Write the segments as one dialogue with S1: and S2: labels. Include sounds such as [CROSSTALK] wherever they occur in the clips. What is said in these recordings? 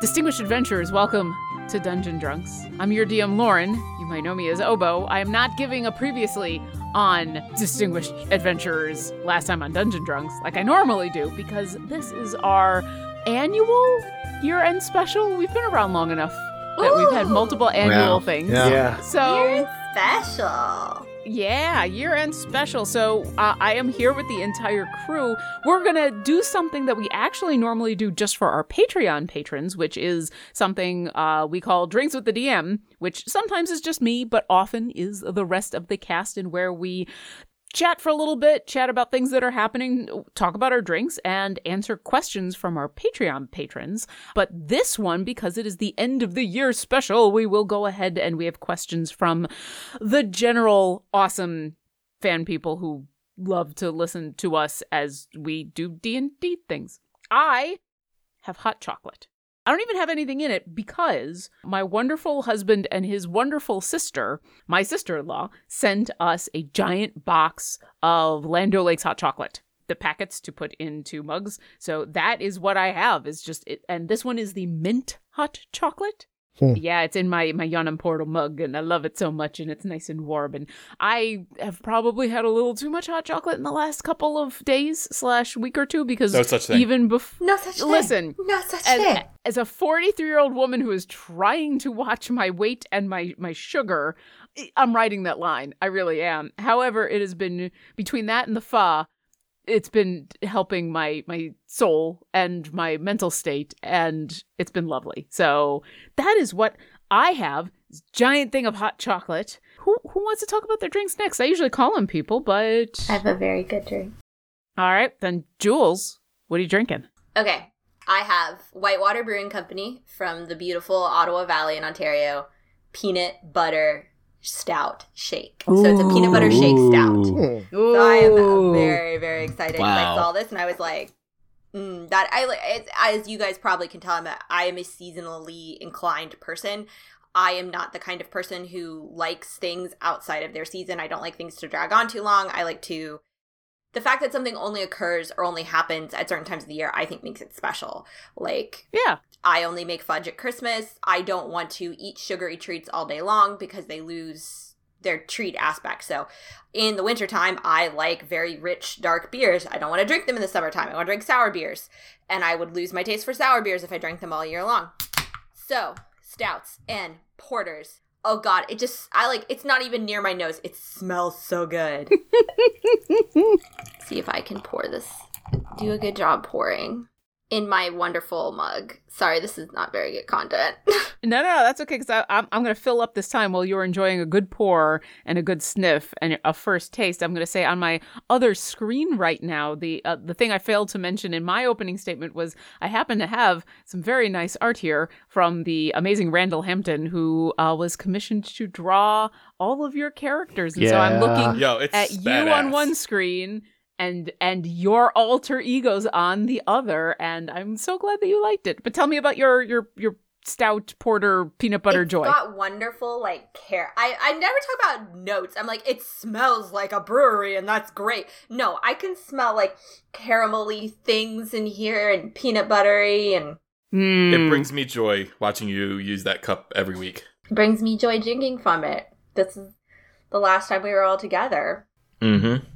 S1: Distinguished adventurers, welcome to Dungeon Drunks. I'm your DM, Lauren. You might know me as Obo. I am not giving a previously on Distinguished Adventurers last time on Dungeon Drunks like I normally do because this is our annual year end special. We've been around long enough that we've had multiple annual
S2: Wow.
S1: things.
S2: Yeah.
S3: Yeah.
S1: So,
S4: You're special.
S1: Yeah, year end special. So uh, I am here with the entire crew. We're going to do something that we actually normally do just for our Patreon patrons, which is something uh, we call Drinks with the DM, which sometimes is just me, but often is the rest of the cast, and where we chat for a little bit, chat about things that are happening, talk about our drinks, and answer questions from our Patreon patrons. But this one, because it is the end of the year special, we will go ahead and we have questions from the general awesome fan people who love to listen to us as we do D&D things. I have hot chocolate. I don't even have anything in it because my wonderful husband and his wonderful sister, my sister in law, sent us a giant box of Land O'Lakes hot chocolate. The packets to put into mugs. So that is what I have. Is just it, and this one is the mint hot chocolate.
S2: Hmm.
S1: Yeah, it's in my my Yawning Portal mug, and I love it so much, and it's nice and warm. And I have probably had a little too much hot chocolate in the last couple of days slash week or two because
S3: No such thing.
S1: even before
S4: No such thing.
S1: Listen,
S4: No such
S1: as,
S4: thing.
S1: as a 43 year old woman who is trying to watch my weight and my my sugar i'm writing that line i really am however it has been between that and the fa it's been helping my my soul and my mental state and it's been lovely. So that is what i have. This giant thing of hot chocolate. Who who wants to talk about their drinks next? I usually call them people but
S4: I have a very good drink.
S1: all right then jules what are you drinking?
S4: Okay. I have Whitewater Brewing Company from the beautiful Ottawa Valley in Ontario, peanut butter stout shake. So it's a peanut butter shake stout.
S2: Hmm.
S4: So I am very, very excited.
S2: Wow.
S4: I saw this and I was like, mm, that I As you guys probably can tell, I'm a, I am a seasonally inclined person. I am not the kind of person who likes things outside of their season. I don't like things to drag on too long. I like to. The fact that something only occurs or only happens at certain times of the year, I think makes it special. Like,
S1: yeah
S4: I only make fudge at Christmas. I don't want to eat sugary treats all day long because they lose their treat aspect. So in the wintertime, I like very rich, dark beers. I don't want to drink them in the summertime. I want to drink sour beers. And I would lose my taste for sour beers if I drank them all year long. So, stouts and porters. Oh god, it just I like it's not even near my nose. It smells so good. [LAUGHS] See if I can pour this. Do a good job pouring in my wonderful mug. Sorry, this is not very good content. [LAUGHS]
S1: No, no, no, that's okay because I'm I'm going to fill up this time while you're enjoying a good pour and a good sniff and a first taste. I'm going to say on my other screen right now, the uh, the thing I failed to mention in my opening statement was I happen to have some very nice art here from the amazing Randall Hampton, who uh, was commissioned to draw all of your characters, and so I'm looking
S3: Yo, it's
S1: at you on one screen. And and your alter egos on the other, and I'm so glad that you liked it. But tell me about your your your stout porter peanut butter
S4: It's
S1: joy.
S4: got wonderful like care. I I never talk about notes. I'm like it smells like a brewery and that's great. No, I can smell like caramelly things in here and peanut buttery and
S1: Mm.
S3: It brings me joy watching you use that cup every week.
S4: brings me joy drinking from it. This is the last time we were all together.
S3: Mm-hmm.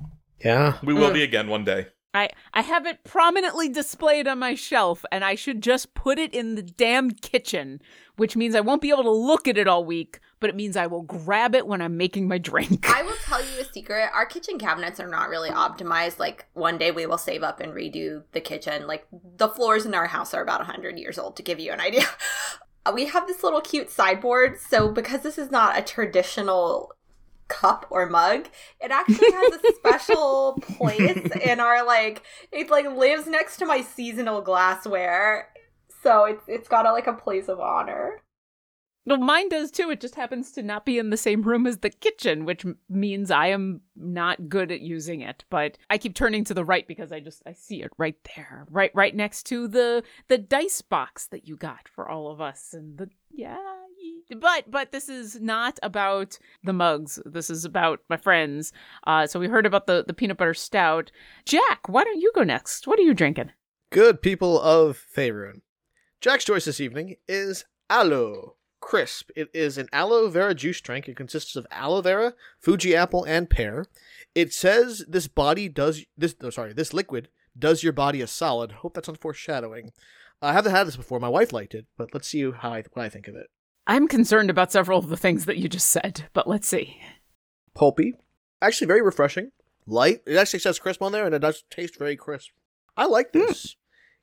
S2: Yeah.
S3: We will
S4: Mm.
S3: be again one day.
S1: I I have it prominently displayed on my shelf, and I should just put it in the damn kitchen, which means I won't be able to look at it all week. But it means I will grab it when I'm making my drink.
S4: I will tell you a secret. Our kitchen cabinets are not really optimized. Like one day we will save up and redo the kitchen. Like the floors in our house are about 100 years old to give you an [LAUGHS] idea. We have this little cute sideboard. So because this is not a traditional cup or mug, it actually has a [LAUGHS] special place in our like it like lives next to my seasonal glassware. So it's it's got a, like a place of honor.
S1: No, mine does too. It just happens to not be in the same room as the kitchen, which m- means I am not good at using it. But I keep turning to the right because I just I see it right there, right right next to the the dice box that you got for all of us, and the yeah. But but this is not about the mugs. This is about my friends. Uh, so we heard about the the peanut butter stout. Jack, why don't you go next? What are you drinking?
S2: Good people of Faerun. Jack's choice this evening is Aloe Crisp. It is an aloe vera juice drink. It consists of aloe vera, Fuji apple, and pear. It says this body does this. Oh, sorry, this liquid does your body a solid. Hope that's not foreshadowing. I haven't had this before. My wife liked it, but let's see how I, what I think of it.
S1: I'm concerned about several of the things that you just said, but let's see.
S2: Pulpy, actually very refreshing. Light. It actually says crisp on there, and it does taste very crisp. I like this.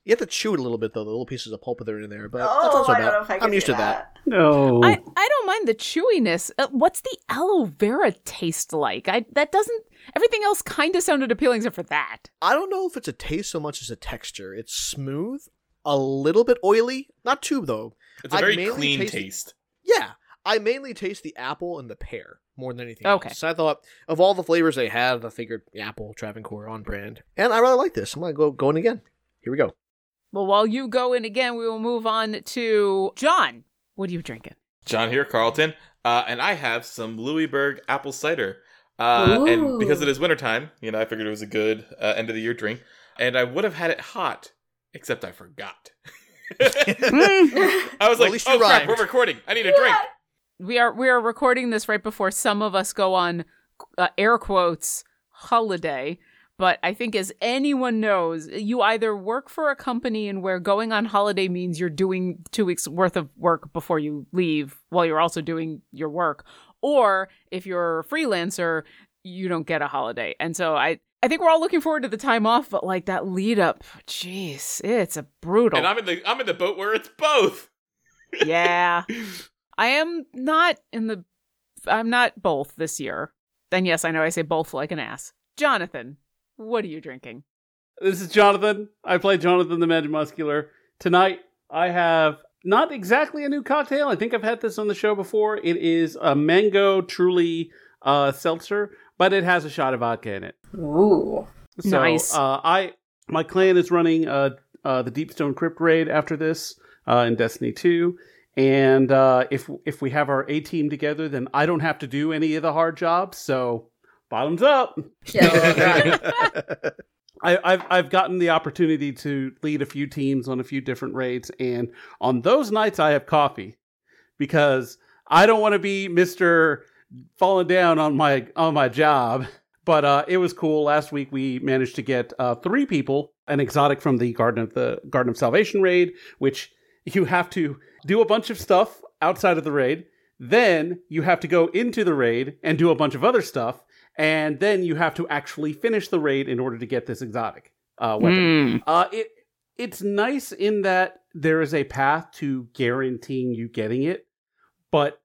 S2: You have to chew it a little bit though. The little pieces of pulp that are in there, but
S4: oh,
S2: not so
S4: I don't know
S2: bad.
S4: if I
S2: I'm used
S4: do
S2: to that.
S5: No.
S1: I, I don't mind the chewiness. Uh, what's the aloe vera taste like? I that doesn't. Everything else kind of sounded appealing except for that.
S2: I don't know if it's a taste so much as a texture. It's smooth, a little bit oily, not too though.
S3: It's a
S2: I
S3: very
S2: mainly
S3: clean
S2: taste-
S3: taste.
S2: Yeah, I mainly taste the apple and the pear more than anything.
S1: Okay.
S2: else. So I thought of all the flavors they had, I figured apple, Travancore on brand, and I really like this. I'm gonna go going again. Here we go.
S1: Well, while you go in again, we will move on to John. What are you drinking?
S3: John here, Carlton, uh, and I have some Louisburg apple cider. Uh, and because it is wintertime, you know, I figured it was a good uh, end of the year drink. And I would have had it hot, except I forgot. [LAUGHS] [LAUGHS] I was
S2: Well,
S3: like,
S2: least
S3: oh crap, we're recording. I need a drink.
S1: We are we are recording this right before some of us go on uh, air quotes holiday. But I think, as anyone knows, you either work for a company and where going on holiday means you're doing two weeks worth of work before you leave while you're also doing your work, or if you're a freelancer, you don't get a holiday. And so I, I think we're all looking forward to the time off, but like that lead up, jeez, it's a brutal.
S3: And I'm in the I'm in the boat where it's both. [LAUGHS]
S1: yeah. I am not in the I'm not both this year. Then yes, I know I say both like an ass. Jonathan, what are you drinking?
S5: This is Jonathan. I play Jonathan the Mad Muscular. Tonight, I have not exactly a new cocktail. I think I've had this on the show before. It is a mango truly uh, seltzer, but it has a shot of vodka in it.
S4: Ooh.
S5: So,
S1: Nice.
S5: Uh, I my clan is running uh, uh, the Deepstone Crypt raid after this uh, in Destiny Two, and uh, if if we have our A team together, then I don't have to do any of the hard jobs. So bottoms up.
S4: Yeah. [LAUGHS]
S5: I, I've I've gotten the opportunity to lead a few teams on a few different raids, and on those nights I have coffee because I don't want to be Mister falling down on my on my job. But uh, it was cool. Last week we managed to get uh, three people an exotic from the Garden of the Garden of Salvation raid, which you have to do a bunch of stuff outside of the raid. Then you have to go into the raid and do a bunch of other stuff, and then you have to actually finish the raid in order to get this exotic uh, weapon.
S1: Mm.
S5: Uh, it it's nice in that there is a path to guaranteeing you getting it, but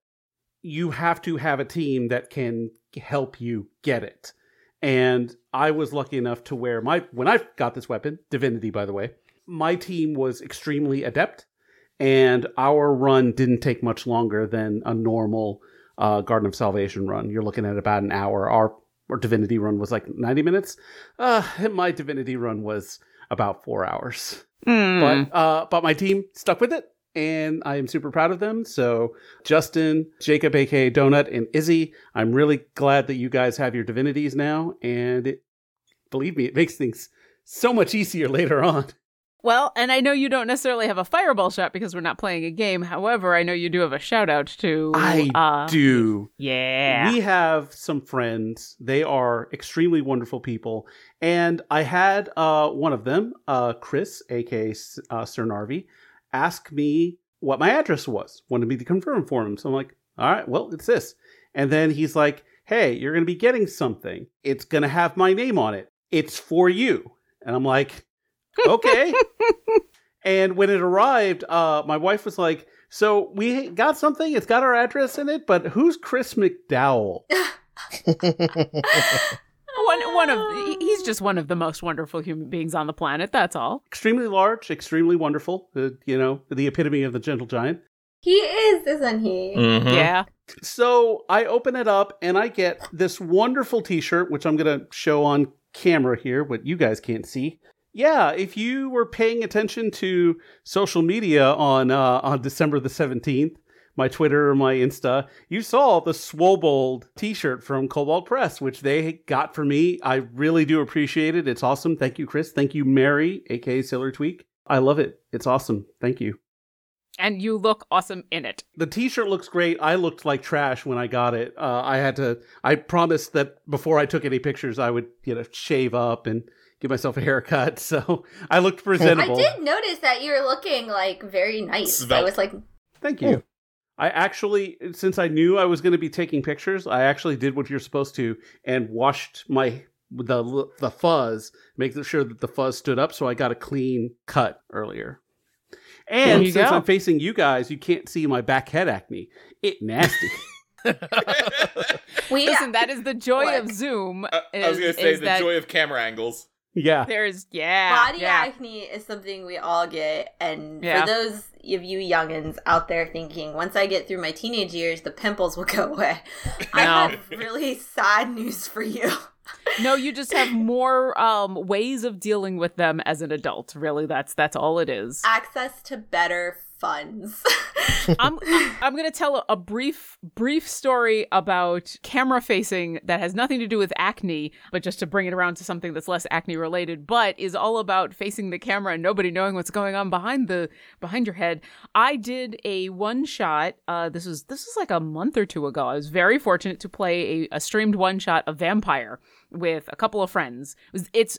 S5: you have to have a team that can help you get it. And I was lucky enough to where my when I got this weapon, Divinity, by the way, my team was extremely adept, and our run didn't take much longer than a normal uh, Garden of Salvation run. You're looking at about an hour. Our, our Divinity run was like 90 minutes. Uh, my Divinity run was about four hours.
S1: Mm.
S5: But uh, but my team stuck with it, and I am super proud of them. So Justin, Jacob, aka Donut, and Izzy, I'm really glad that you guys have your divinities now, and it, believe me, it makes things so much easier later on.
S1: Well, and I know you don't necessarily have a fireball shot because we're not playing a game. However, I know you do have a shout out to
S5: I
S1: uh,
S5: do.
S1: Yeah.
S5: We have some friends. They are extremely wonderful people. And I had uh, one of them, uh, Chris, aka uh, Sir Narvi, ask me what my address was, wanted me to confirm for him. So I'm like, all right, well, it's this. And then he's like, hey, you're going to be getting something. It's going to have my name on it. It's for you. And I'm like, okay. [LAUGHS] and when it arrived, uh, my wife was like, so we got something. It's got our address in it, but who's Chris McDowell? [LAUGHS] [LAUGHS]
S1: one one of he's just one of the most wonderful human beings on the planet. That's all.
S5: extremely large, extremely wonderful. Uh, you know, the epitome of the gentle giant.
S4: he is, isn't he?
S3: Mhm.
S1: Yeah.
S5: So I open it up and I get this wonderful T-shirt, which I'm gonna show on camera here, what you guys can't see. Yeah, if you were paying attention to social media on uh, on December the seventeenth, my Twitter or my Insta, you saw the Swobold T-shirt from Kobold Press, which they got for me. I really do appreciate it. It's awesome. Thank you, Chris. Thank you, Mary, aka Sailor Tweak. I love it. It's awesome. Thank you.
S1: and you look awesome in it.
S5: The T-shirt looks great. I looked like trash when I got it. Uh, I had to. I promised that before I took any pictures, I would you know shave up and give myself a haircut. [LAUGHS] So I looked presentable.
S4: I did notice that you were looking like very nice. I was like,
S5: Thank you. I actually, since I knew I was going to be taking pictures, I actually did what you're supposed to and washed my the the fuzz, making sure that the fuzz stood up, so I got a clean cut earlier. And since
S1: go.
S5: I'm facing you guys, you can't see my back head acne. It nasty. [LAUGHS] [LAUGHS]
S4: we
S1: Listen, that is the joy
S4: What?
S1: of Zoom.
S3: Uh, I was gonna say the
S1: that
S3: joy of camera angles.
S5: Yeah.
S1: There's yeah,
S4: body
S1: yeah.
S4: acne is something we all get and
S1: Yeah.
S4: for those of you youngins out there thinking once i get through my teenage years the pimples will [LAUGHS] go away [LAUGHS] i have really sad news for you
S1: No, you [LAUGHS] just have more um, ways of dealing with them as an adult. Really, that's that's all it is.
S4: access to better funds [LAUGHS]
S1: I'm I'm gonna tell a, a brief brief story about camera facing that has nothing to do with acne, but just to bring it around to something that's less acne related, but is all about facing the camera and nobody knowing what's going on behind the behind your head. I did a one shot. Uh, this was this was like a month or two ago. I was very fortunate to play a, a streamed one shot of Vampire with a couple of friends. It was, it's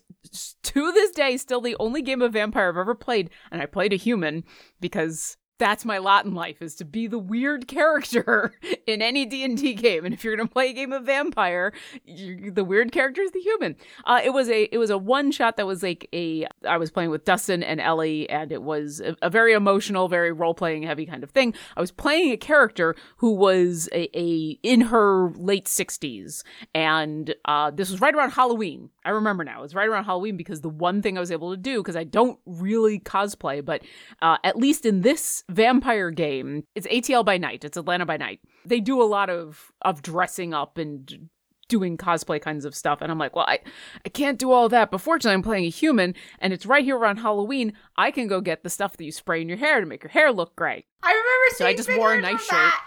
S1: to this day still the only game of Vampire I've ever played, and I played a human because that's my lot in life is to be the weird [LAUGHS] character in any d&d game. And if you're going to play a game of vampire the weird character is the human. Uh, it was a it was a one shot that was like a i was playing with dustin and ellie and it was a, a very emotional very role-playing heavy kind of thing. I was playing a character who was a, a in her late 60s and uh, this was right around halloween. I remember now. It was right around halloween because the one thing i was able to do because i don't really cosplay but uh, at least in this vampire game, it's ATL by night. It's Atlanta by night. They do a lot of of dressing up and doing cosplay kinds of stuff, and I'm like, well, I I can't do all that. But fortunately, I'm playing a human, and it's right here around Halloween. I can go get the stuff that you spray in your hair to make your hair look great.
S4: i remember
S1: So I just wore a nice shirt.
S4: that.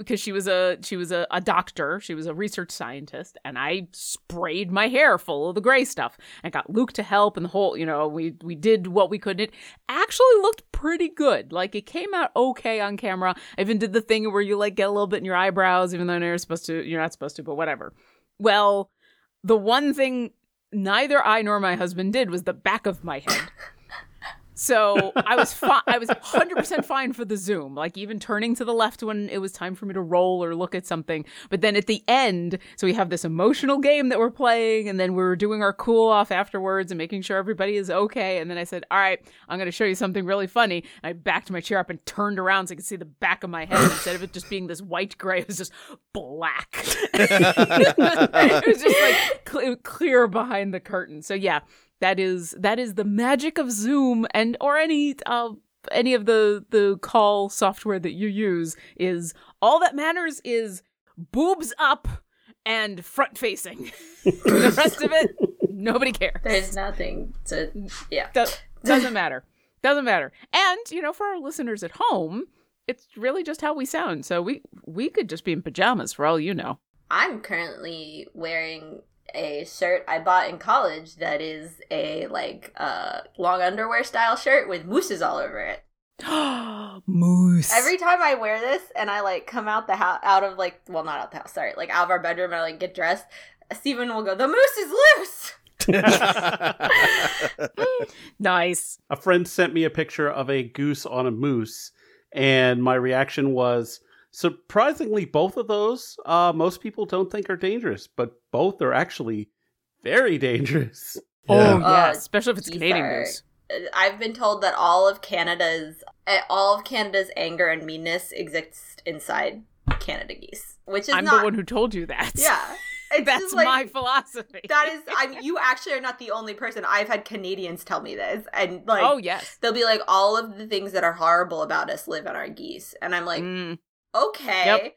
S1: Because she was a she was a, a doctor. She was a research scientist and i sprayed my hair full of the gray stuff. I got luke to help and the whole you know we we did what we could. It actually looked pretty good. Like it came out okay on camera. I even did the thing where you like get a little bit in your eyebrows even though you're supposed to you're not supposed to but whatever. Well the one thing neither i nor my husband did was the back of my head [LAUGHS] so I was fi- I was [LAUGHS] 100% fine for the zoom, like even turning to the left when it was time for me to roll or look at something. But then at the end, so we have this emotional game that we're playing and then we're doing our cool off afterwards and making sure everybody is okay. And then I said, "All right, I'm going to show you something really funny." And I backed my chair up and turned around so I could see the back of my head instead of it just being this white gray, it was just black. [LAUGHS] it was just like cl- clear behind the curtain. So yeah, that is that is the magic of Zoom and or any uh any of the the call software that you use is all that matters is boobs up and front facing. [LAUGHS] the rest of it nobody cares.
S4: there's nothing to yeah
S1: Do- doesn't matter. Doesn't matter. And, you know, for our listeners at home, it's really just how we sound. So we we could just be in pajamas for all you know.
S4: i'm currently wearing a shirt i bought in college that is a like uh long underwear style shirt with mooses all over it [GASPS]
S1: Moose.
S4: Every time I wear this and I like come out the house, out of like, well, not out the house, sorry, like out of our bedroom and I like get dressed, Steven will go, the moose is loose. [LAUGHS] [LAUGHS]
S1: nice.
S5: a friend sent me a picture of a goose on a moose, and my reaction was surprisingly both of those uh, most people don't think are dangerous, but both are actually very dangerous. [LAUGHS]
S1: Oh
S2: Yeah.
S1: yeah,
S4: Uh,
S1: especially if it's
S4: geese
S1: Canadian
S4: are-
S1: moose.
S4: I've been told that all of Canada's, eh, all of Canada's anger and meanness exists inside Canada geese, which is
S1: I'm
S4: not.
S1: the one who told you that.
S4: yeah, [LAUGHS] it's
S1: That's
S4: like,
S1: my philosophy.
S4: That is, [LAUGHS] I mean, you actually are not the only person. I've had Canadians tell me this, and like,
S1: oh yes.
S4: they'll be like, all of the things that are horrible about us live in our geese, and I'm like,
S1: Mm,
S4: okay,
S1: Yep.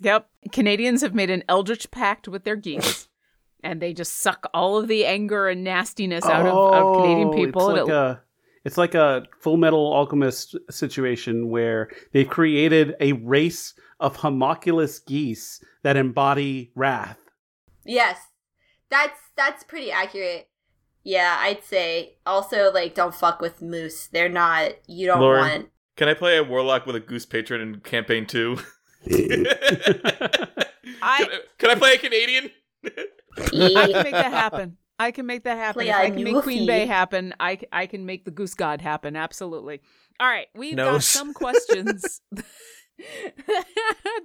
S1: yep. Canadians have made an eldritch pact with their geese. [LAUGHS] And they just suck all of the anger and nastiness out of, of oh, Canadian
S5: Oh,
S1: people.
S5: It's like
S1: it-
S5: a it's like a Fullmetal Alchemist situation where they've created a race of homunculus geese that embody wrath.
S4: Yes. That's that's pretty accurate. Yeah, I'd say also like don't fuck with moose. They're not you don't
S5: Lauren.
S4: want
S3: Can I play a warlock with a goose patron in campaign two?
S1: I- [LAUGHS]
S3: can, I, can I play a Canadian?
S1: I can make that happen. I can make that happen.
S4: Play
S1: If can make Queen Bay happen, I, I can make the Goose God happen. Absolutely. All right, we've got some questions. [LAUGHS]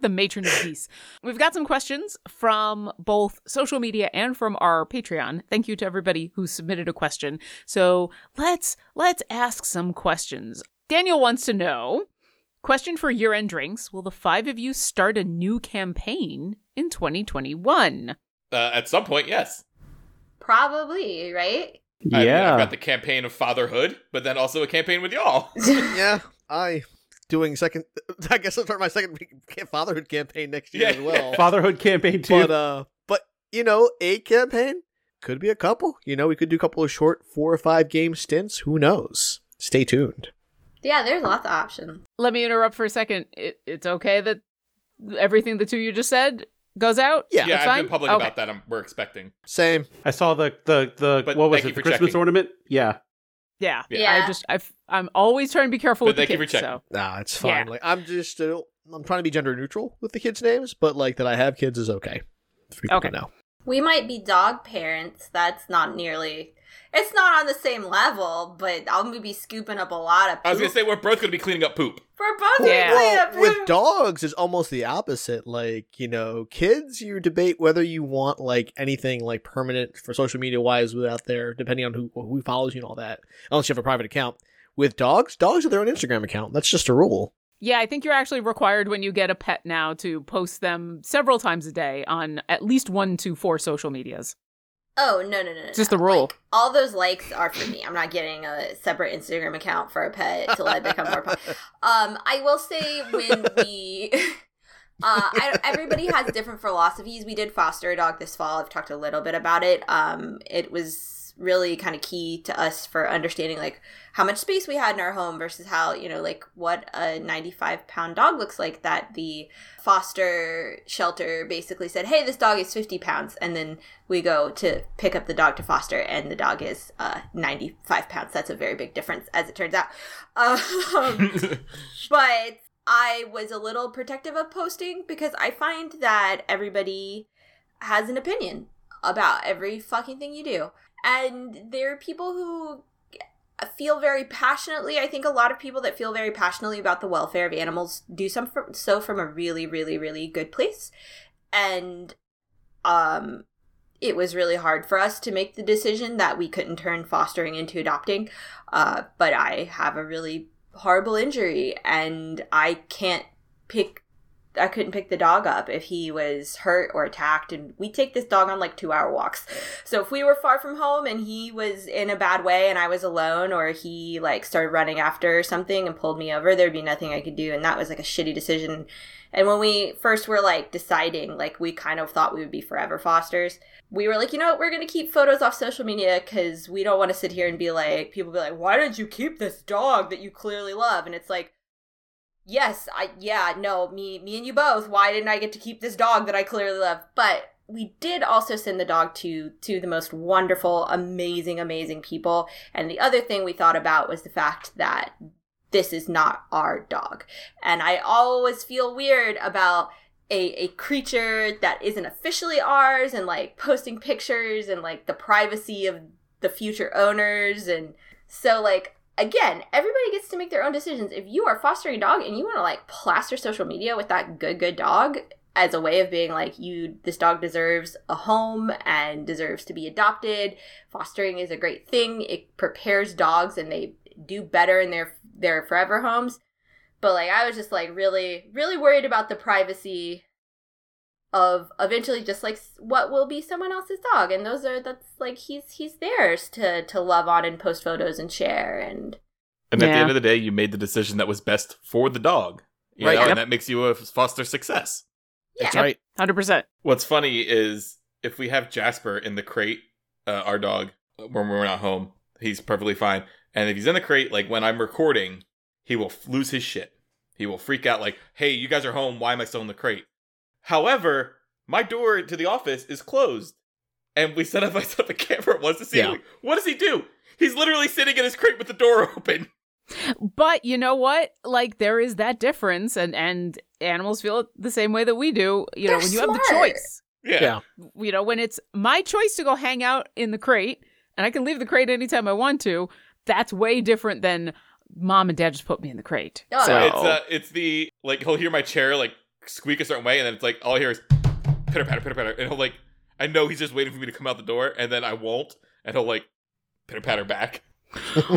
S1: the matron of peace. We've got some questions from both social media and from our Patreon. Thank you to everybody who submitted a question. So let's let's ask some questions. Daniel wants to know. Question for year-end drinks: Will the five of you start a new campaign in 2021?
S3: Uh, at some point, yes.
S4: Probably, right?
S3: I mean,
S5: yeah.
S3: I've got the campaign of fatherhood, but then also a campaign with y'all. [LAUGHS]
S2: yeah, I doing second. [LAUGHS] I guess I'll start my second fatherhood campaign next year
S3: Yeah.
S2: as well. [LAUGHS]
S5: Fatherhood campaign too.
S2: But uh, but you know, a campaign could be a couple. You know, we could do a couple of short four or five game stints. Who knows? Stay tuned.
S4: Yeah, there's lots of options.
S1: Let me interrupt for a second. It, it's okay that everything the two you just said goes out.
S2: Yeah.
S3: yeah,
S1: It's
S3: I've
S1: fine?
S3: been public
S1: Okay.
S3: about that. I'm, we're expecting.
S2: Same.
S5: I saw the the the
S3: But
S5: what was it? The Christmas
S3: checking.
S5: ornament? Yeah.
S1: Yeah,
S4: Yeah.
S1: I just I I'm always trying to be careful
S3: But
S1: with the
S3: thank you for
S1: kids.
S3: checking.
S1: So
S2: Nah, it's fine.
S1: Yeah.
S2: Like I'm just uh, I'm trying to be gender neutral with the kids' names, but like that I have kids is okay.
S1: Okay.
S2: to know.
S4: We might be dog parents. That's not nearly. It's not on the same level, but I'm gonna be scooping up a lot of. Poop.
S3: I was gonna say we're both gonna be cleaning up poop.
S4: we're both
S1: Yeah.
S4: gonna clean
S2: Well,
S4: up
S2: with dogs, it's almost the opposite. Like, you know, kids, you debate whether you want like anything like permanent for social media wise without there, depending on who who follows you and all that. Unless you have a private account. With dogs, dogs have their own Instagram account. That's just a rule.
S1: yeah, I think you're actually required when you get a pet now to post them several times a day on at least one to four social medias.
S4: Oh no no no no!
S1: It's just
S4: no.
S1: the rule.
S4: Like, all those likes are for me. I'm not getting a separate Instagram account for a pet till I become more. Po- [LAUGHS] um, I will say when we. [LAUGHS] Uh, I, everybody has different philosophies. We did foster a dog this fall. I've talked a little bit about it. Um, it was really kind of key to us for understanding like how much space we had in our home versus how you know like what a 95 pound dog looks like. That the foster shelter basically said, "Hey, this dog is 50 pounds," and then we go to pick up the dog to foster, and the dog is uh, 95 pounds. That's a very big difference, as it turns out. [LAUGHS] Um, [LAUGHS] but I was a little protective of posting because I find that everybody has an opinion about every fucking thing you do. And there are people who feel very passionately. I think a lot of people that feel very passionately about the welfare of animals do some from, so from a really, really, really good place. And um, it was really hard for us to make the decision that we couldn't turn fostering into adopting. Uh, but I have a really horrible injury and I can't pick I couldn't pick the dog up if he was hurt or attacked and we take this dog on like 2 hour walks. So if we were far from home and he was in a bad way and I was alone or he like started running after something and pulled me over, there'd be nothing I could do and that was like a shitty decision. And when we first were like deciding, like we kind of thought we would be forever fosters, we were like, you know what, we're gonna keep photos off social media because we don't want to sit here and be like, people be like, why did you keep this dog that you clearly love? And it's like, yes, I yeah, no, me me and you both. Why didn't I get to keep this dog that I clearly love? But we did also send the dog to to the most wonderful, amazing, amazing people. And the other thing we thought about was the fact that this is not our dog. And I always feel weird about a, a creature that isn't officially ours and like posting pictures and like the privacy of the future owners and so like again everybody gets to make their own decisions. If you are fostering a dog and you want to like plaster social media with that good good dog as a way of being like you this dog deserves a home and deserves to be adopted fostering is a great thing. It prepares dogs and they do better in their their forever homes. But like i was just like really really worried about the privacy of eventually just like what will be someone else's dog and those are that's like he's he's theirs to to love on and post photos and share and
S3: And at the end of the day, you made the decision that was best for the dog. You
S2: Right.
S3: know,
S2: Yep.
S3: and that makes you a foster success.
S2: That's right.
S1: Hundred percent.
S3: What's funny is if we have Jasper in the crate, uh, our dog, when we're not home, he's perfectly fine. And if he's in the crate, like when I'm recording, he will f- lose his shit. He will freak out, like, "Hey, you guys are home. Why am I still in the crate?" However, my door to the office is closed, and we set up [LAUGHS] I set up a camera once to see
S2: Yeah.
S3: what does he do. He's literally sitting in his crate with the door open. [LAUGHS]
S1: But you know what? Like there is that difference, and and animals feel it the same way that we do. You know,
S4: They're
S1: when you have the choice.
S3: Yeah.
S2: Yeah.
S1: You know, when it's my choice to go hang out in the crate, and I can leave the crate anytime I want to. That's way different than mom and dad just put me in the crate.
S4: Oh,
S1: so
S3: It's uh, it's the like he'll hear my chair like squeak a certain way, and then it's like all I hear is pitter patter, pitter patter, and he'll like I know he's just waiting for me to come out the door, and then I won't, and he'll like pitter patter back,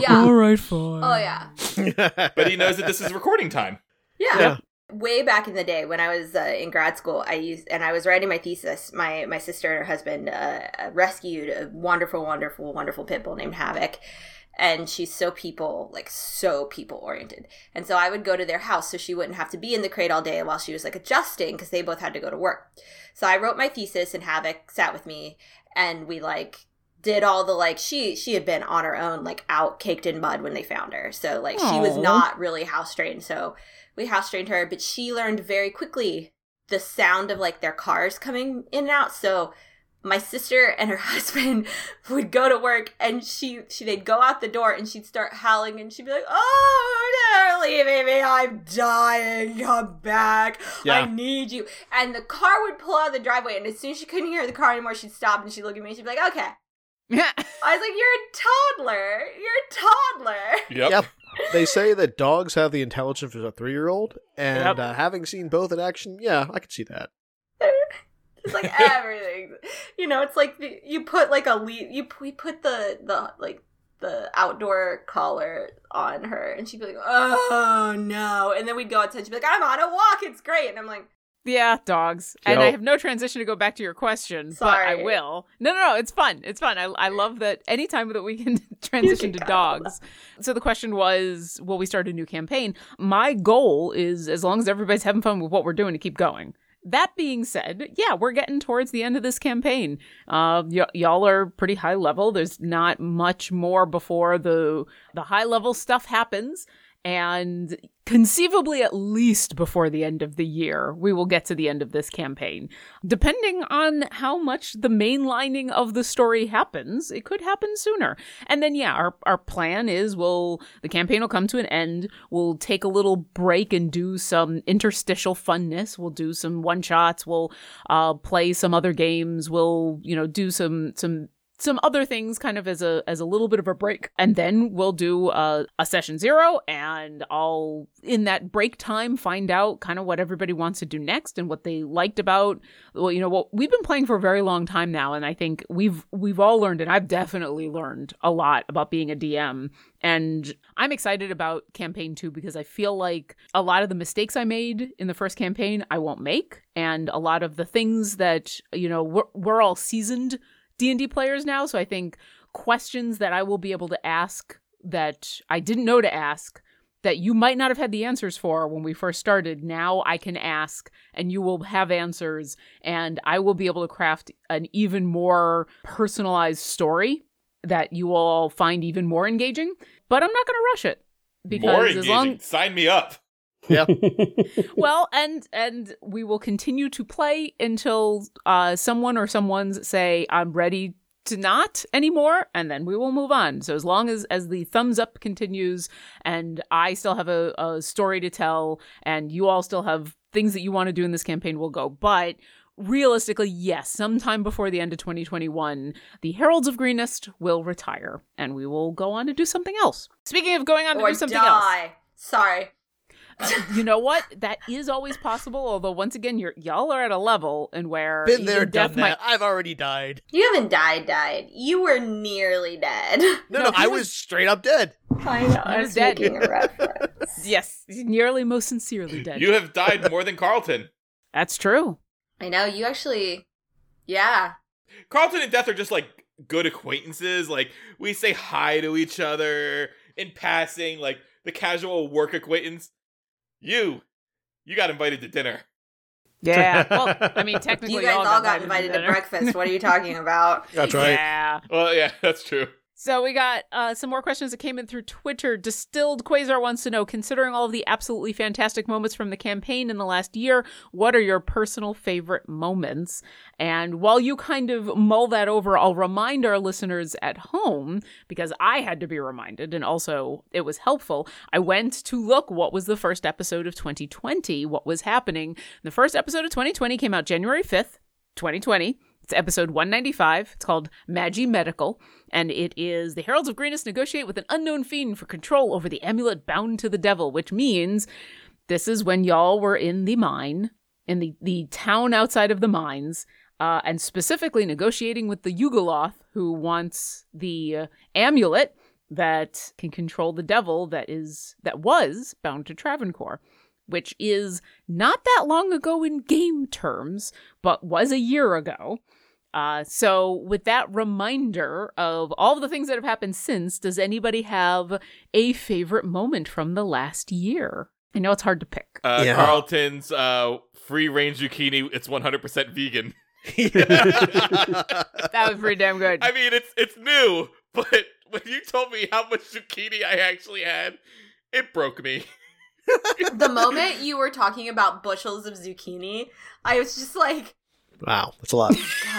S4: Yeah. [LAUGHS]
S1: right, fine.
S4: Oh yeah. [LAUGHS]
S3: but he knows that this is recording time.
S4: Yeah.
S2: Yeah.
S4: Way back in the day when I was uh, in grad school, I used and I was writing my thesis. My my sister and her husband uh, uh, rescued a wonderful, wonderful, wonderful pit bull named Havoc, and she's so people like so people oriented. And so I would go to their house so she wouldn't have to be in the crate all day while she was like adjusting because they both had to go to work. So I wrote my thesis and Havoc sat with me and we like did all the like she she had been on her own like out caked in mud when they found her so like she was not really house trained so we house trained her but she learned very quickly the sound of like their cars coming in and out so my sister and her [LAUGHS] husband would go to work and she she they'd go out the door and she'd start howling and she'd be like oh they're leaving me i'm dying come back
S2: Yeah.
S4: i need you and the car would pull out of the driveway and as soon as she couldn't hear the car anymore she'd stop and she'd look at me and she'd be like okay yeah I was like, "You're a toddler. You're a toddler."
S3: Yep.
S2: Yep. they say that dogs have the intelligence of a three-year-old, and
S1: Yep.
S2: uh, having seen both in action, yeah, I could see that. [LAUGHS]
S4: It's like everything. You know, it's like the, you put like a lead. You we put the the like the outdoor collar on her, and she'd be like, "Oh no!" And then we'd go outside. and She'd be like, "I'm on a walk. It's great." And I'm like,
S1: Yeah, dogs. And I have no transition to go back to your question, but I will. No, no, no. It's fun. It's fun. I, I love that Any anytime that we can [LAUGHS] transition to
S4: can cuddle.
S1: dogs. So the question was will we start a new campaign? My goal is, as long as everybody's having fun with what we're doing, to keep going. That being said, yeah, we're getting towards the end of this campaign. Uh, y- y'all are pretty high level. There's not much more before the the high level stuff happens, and conceivably at least before the end of the year, we will get to the end of this campaign. Depending on how much the mainlining of the story happens, it could happen sooner. And then, yeah, our, our plan is we'll, the campaign will come to an end. We'll take a little break and do some interstitial funness. We'll do some one shots. We'll uh, play some other games. We'll, you know, do some, some, some other things kind of as a as a little bit of a break. And then we'll do a, a session zero and i'll in that break time find out kind of what everybody wants to do next and what they liked about well you know what we've been playing for a very long time now. And i think we've we've all learned and i've definitely learned a lot about being a dm and i'm excited about campaign 2 because i feel like a lot of the mistakes i made in the first campaign i won't make. And a lot of the things that you know we're, we're all seasoned D&D players now, so I think questions that I will be able to ask that I didn't know to ask that you might not have had the answers for when we first started, now I can ask and you will have answers and I will be able to craft an even more personalized story that you will all find even more engaging, but I'm not going to rush it because as long
S3: Sign me up. [LAUGHS]
S1: well and and we will continue to play until uh someone or someone's say i'm ready to not anymore and then we will move on. So as long as as the thumbs up continues and i still have a, a story to tell and you all still have things that you want to do in this campaign we'll go. But realistically yes sometime before the end of 2021 the heralds of greenest will retire and we will go on to do something else. Speaking of going on to do something else.
S4: die. Sorry.
S1: You know what? That is always possible. Although once again, you're y'all are at a level and where
S2: Been there, done that. I've already died.
S4: You haven't died. Died. You were nearly dead.
S2: No,
S1: No,
S2: no, I
S1: was-
S2: was straight up dead.
S4: I know. I
S1: was
S4: was
S1: dead.
S4: making a reference. [LAUGHS]
S1: Yes, nearly most sincerely dead.
S3: You have died more than Carlton.
S1: That's true.
S4: I know. You actually. Yeah.
S3: Carlton and Death are just like good acquaintances. Like we say hi to each other in passing, like the casual work acquaintance. You, you got invited to dinner.
S1: Yeah. Well, I mean, [LAUGHS] technically,
S4: You guys
S1: y'all
S4: all got
S1: invited
S4: invited to
S1: dinner.
S4: breakfast. What are you talking about?
S2: That's right.
S1: Yeah.
S3: Well, yeah, [LAUGHS] that's true.
S1: So we got uh, some more questions that came in through Twitter. Distilled Quasar wants to know, considering all of the absolutely fantastic moments from the campaign in the last year, what are your personal favorite moments? And while you kind of mull that over, I'll remind our listeners at home, because I had to be reminded, and also it was helpful. I went to look what was the first episode of 2020, what was happening. The first episode of 2020 came out January 5th, 2020. It's episode 195. It's called Magi Medical, and it is the Heralds of Greenest negotiate with an unknown fiend for control over the amulet bound to the devil, which means this is when y'all were in the mine, in the, the town outside of the mines, uh, and specifically negotiating with the Yugoloth, who wants the uh, amulet that can control the devil that is that was bound to Travancore which is not that long ago in game terms, but was a year ago. Uh, so, with that reminder of all the things that have happened since, does anybody have a favorite moment from the last year? I know it's hard to pick.
S3: Uh,
S2: Yeah.
S3: Carlton's uh, free range zucchini. It's 100% vegan. [LAUGHS]
S1: That was pretty damn good.
S3: I mean, it's it's new, but when you told me how much zucchini I actually had, it broke me.
S4: the moment you were talking about bushels of zucchini, I was just like,
S2: wow, that's a lot.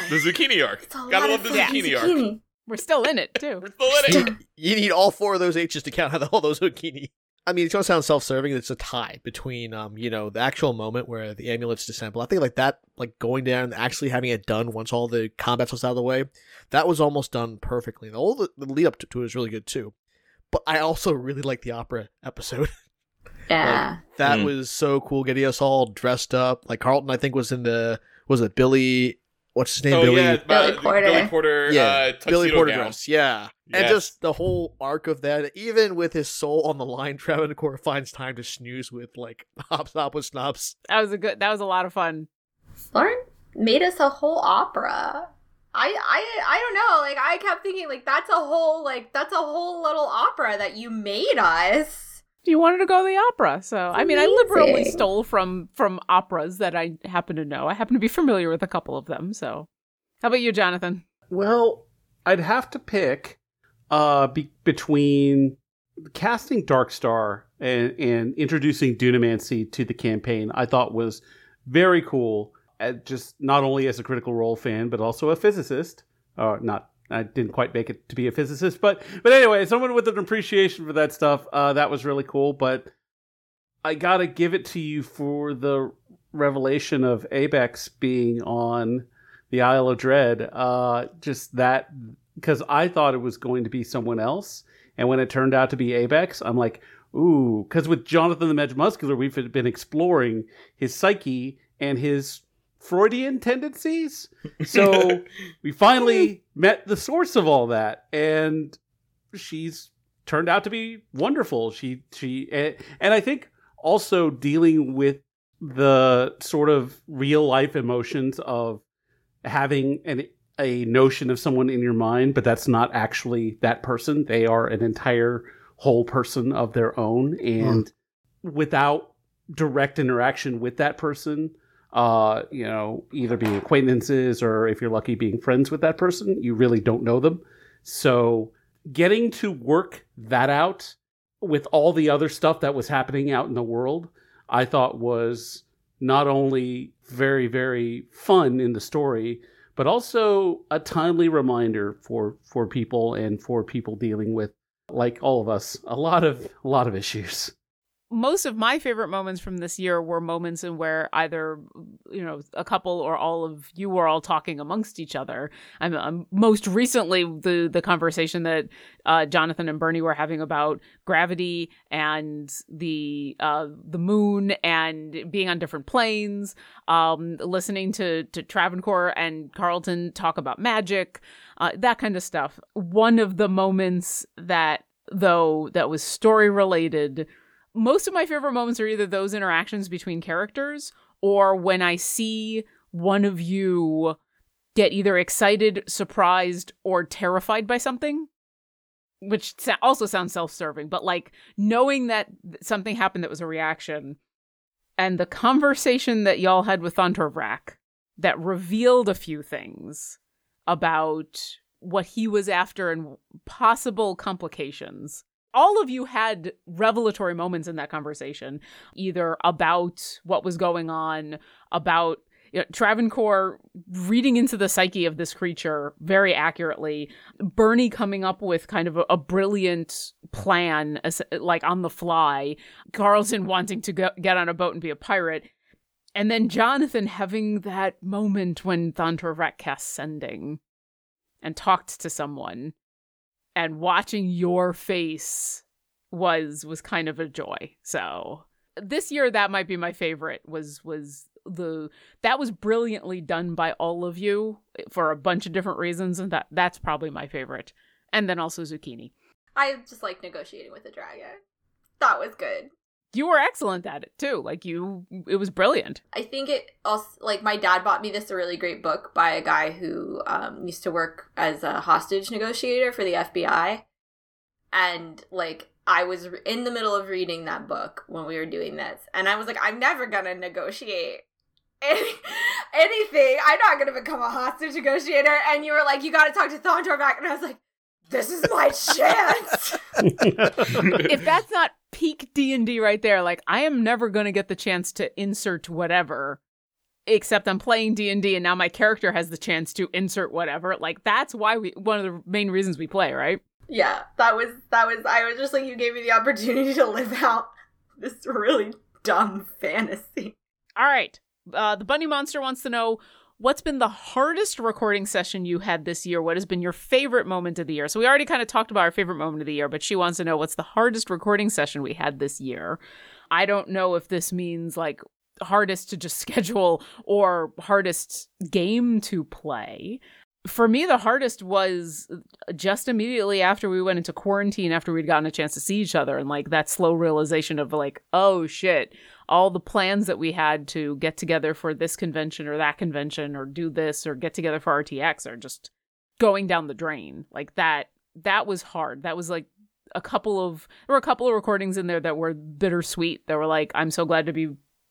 S3: The zucchini arc. Gotta love the zucchini, arc.
S1: We're still in it, too.
S3: We're still in it.
S2: you need all four of those H's to count out [LAUGHS] all those zucchini. I mean, it's gonna sound self-serving. It's a tie between, um, you know, the actual moment where the amulets disassemble. I think like that, like going down and actually having it done once all the combat was out of the way, that was almost done perfectly. And all the, the lead up to, to it was really good too. But I also really like the opera episode. [LAUGHS]
S4: Yeah.
S2: that
S3: Hmm.
S2: was so cool, getting us all dressed up. Like Carlton, I think was in the was it Billy? What's his name?
S3: Oh
S2: Billy.
S3: yeah,
S4: Billy
S3: uh,
S4: Porter.
S3: Billy Porter.
S2: yeah,
S3: uh,
S2: Billy Porter
S3: gown.
S2: dress, yeah, and just the whole arc of that. Even with his soul on the line, [LAUGHS] Travancore finds time to snooze with like [LAUGHS] hops, hop with snobs.
S1: That was a good. That was a lot of fun.
S4: Lauren made us a whole opera. I I I don't know. Like I kept thinking like that's a whole like that's a whole little opera that you made us.
S1: You wanted to go to the opera, so I mean, I liberally stole from from operas that I happen to know. I happen to be familiar with a couple of them. So, how about you, Jonathan?
S5: Well, I'd have to pick uh, be- between casting Darkstar and, and introducing Dunamancy to the campaign. I thought was very cool. uh, Just not only as a Critical Role fan, but also a physicist. Uh, not, I didn't quite make it to be a physicist, but but anyway, someone with an appreciation for that stuff. Uh, that was really cool. But I gotta give it to you for the revelation of Abex being on the Isle of Dread. Uh, just that because I thought it was going to be someone else, and when it turned out to be Abex, I'm like, ooh. Because with Jonathan the Muscular, we've been exploring his psyche and his Freudian tendencies. So we finally [LAUGHS] hmm. met the source of all that, and she's turned out to be wonderful. She she and, and I think also dealing with the sort of real life emotions of having an a notion of someone in your mind, but that's not actually that person. They are an entire whole person of their own, hmm. and without direct interaction with that person, uh, you know, either being acquaintances or if you're lucky being friends with that person, you really don't know them. So getting to work that out with all the other stuff that was happening out in the world, I thought was not only very, very fun in the story, but also a timely reminder for for people and for people dealing with, like all of us, a lot of a lot of issues.
S1: Most of my favorite moments from this year were moments in where either you know a couple or all of you were all talking amongst each other. I'm, I'm most recently the the conversation that uh, jonathan and bernie were having about gravity and the uh, the moon and being on different planes um, listening to to travancore and carlton talk about magic uh, that kind of stuff. One of the moments that though that was story related most of my favorite moments are either those interactions between characters or when I see one of you get either excited, surprised, or terrified by something. Which also sounds self serving, but like knowing that something happened that was a reaction and the conversation that y'all had with Thundervrak that revealed a few things about what he was after and possible complications. All of you had revelatory moments in that conversation, either about what was going on, about you know, Travancore reading into the psyche of this creature very accurately, Bernie coming up with kind of a, a brilliant plan, as, like on the fly, Carlton wanting to go, get on a boat and be a pirate, and then Jonathan having that moment when Thontorvrak cast sending and talked to someone, and watching your face was was kind of a joy. So this year that might be my favorite was was the that was brilliantly done by all of you for a bunch of different reasons and that that's probably my favorite and then also zucchini
S4: I just like negotiating with the dragon. That was good.
S1: You were excellent at it too. Like you it was brilliant.
S4: I think it also like my dad bought me this a really great book by a guy who um, used to work as a hostage negotiator for the FBI, and like I was in the middle of reading that book when we were doing this, and I was like, I'm never gonna negotiate [LAUGHS] any, anything. I'm not gonna become a hostage negotiator. And you were like, you got to talk to Thondorvac, and I was like, this is my chance. [LAUGHS]
S1: if that's not peak d&d right there like i am never going to get the chance to insert whatever except i'm playing d&d and now my character has the chance to insert whatever like that's why we one of the main reasons we play right
S4: yeah, that was that was. I was just like, you gave me the opportunity to live out this really dumb fantasy.
S1: all right uh, the bunny monster wants to know what's been the hardest recording session you had this year? What has been your favorite moment of the year? So we already kind of talked about our favorite moment of the year but she wants to know what's the hardest recording session we had this year? I don't know if this means like hardest to just [LAUGHS] schedule or hardest game to play. For me the hardest was uh, just immediately after we went into quarantine after we'd gotten a chance to see each other and like that slow realization of like oh shit all the plans that we had to get together for this convention or that convention or do this or get together for RTX are just going down the drain. Like that that was hard. That was like a couple of there were a couple of recordings in there that were bittersweet. That were like I'm so glad to be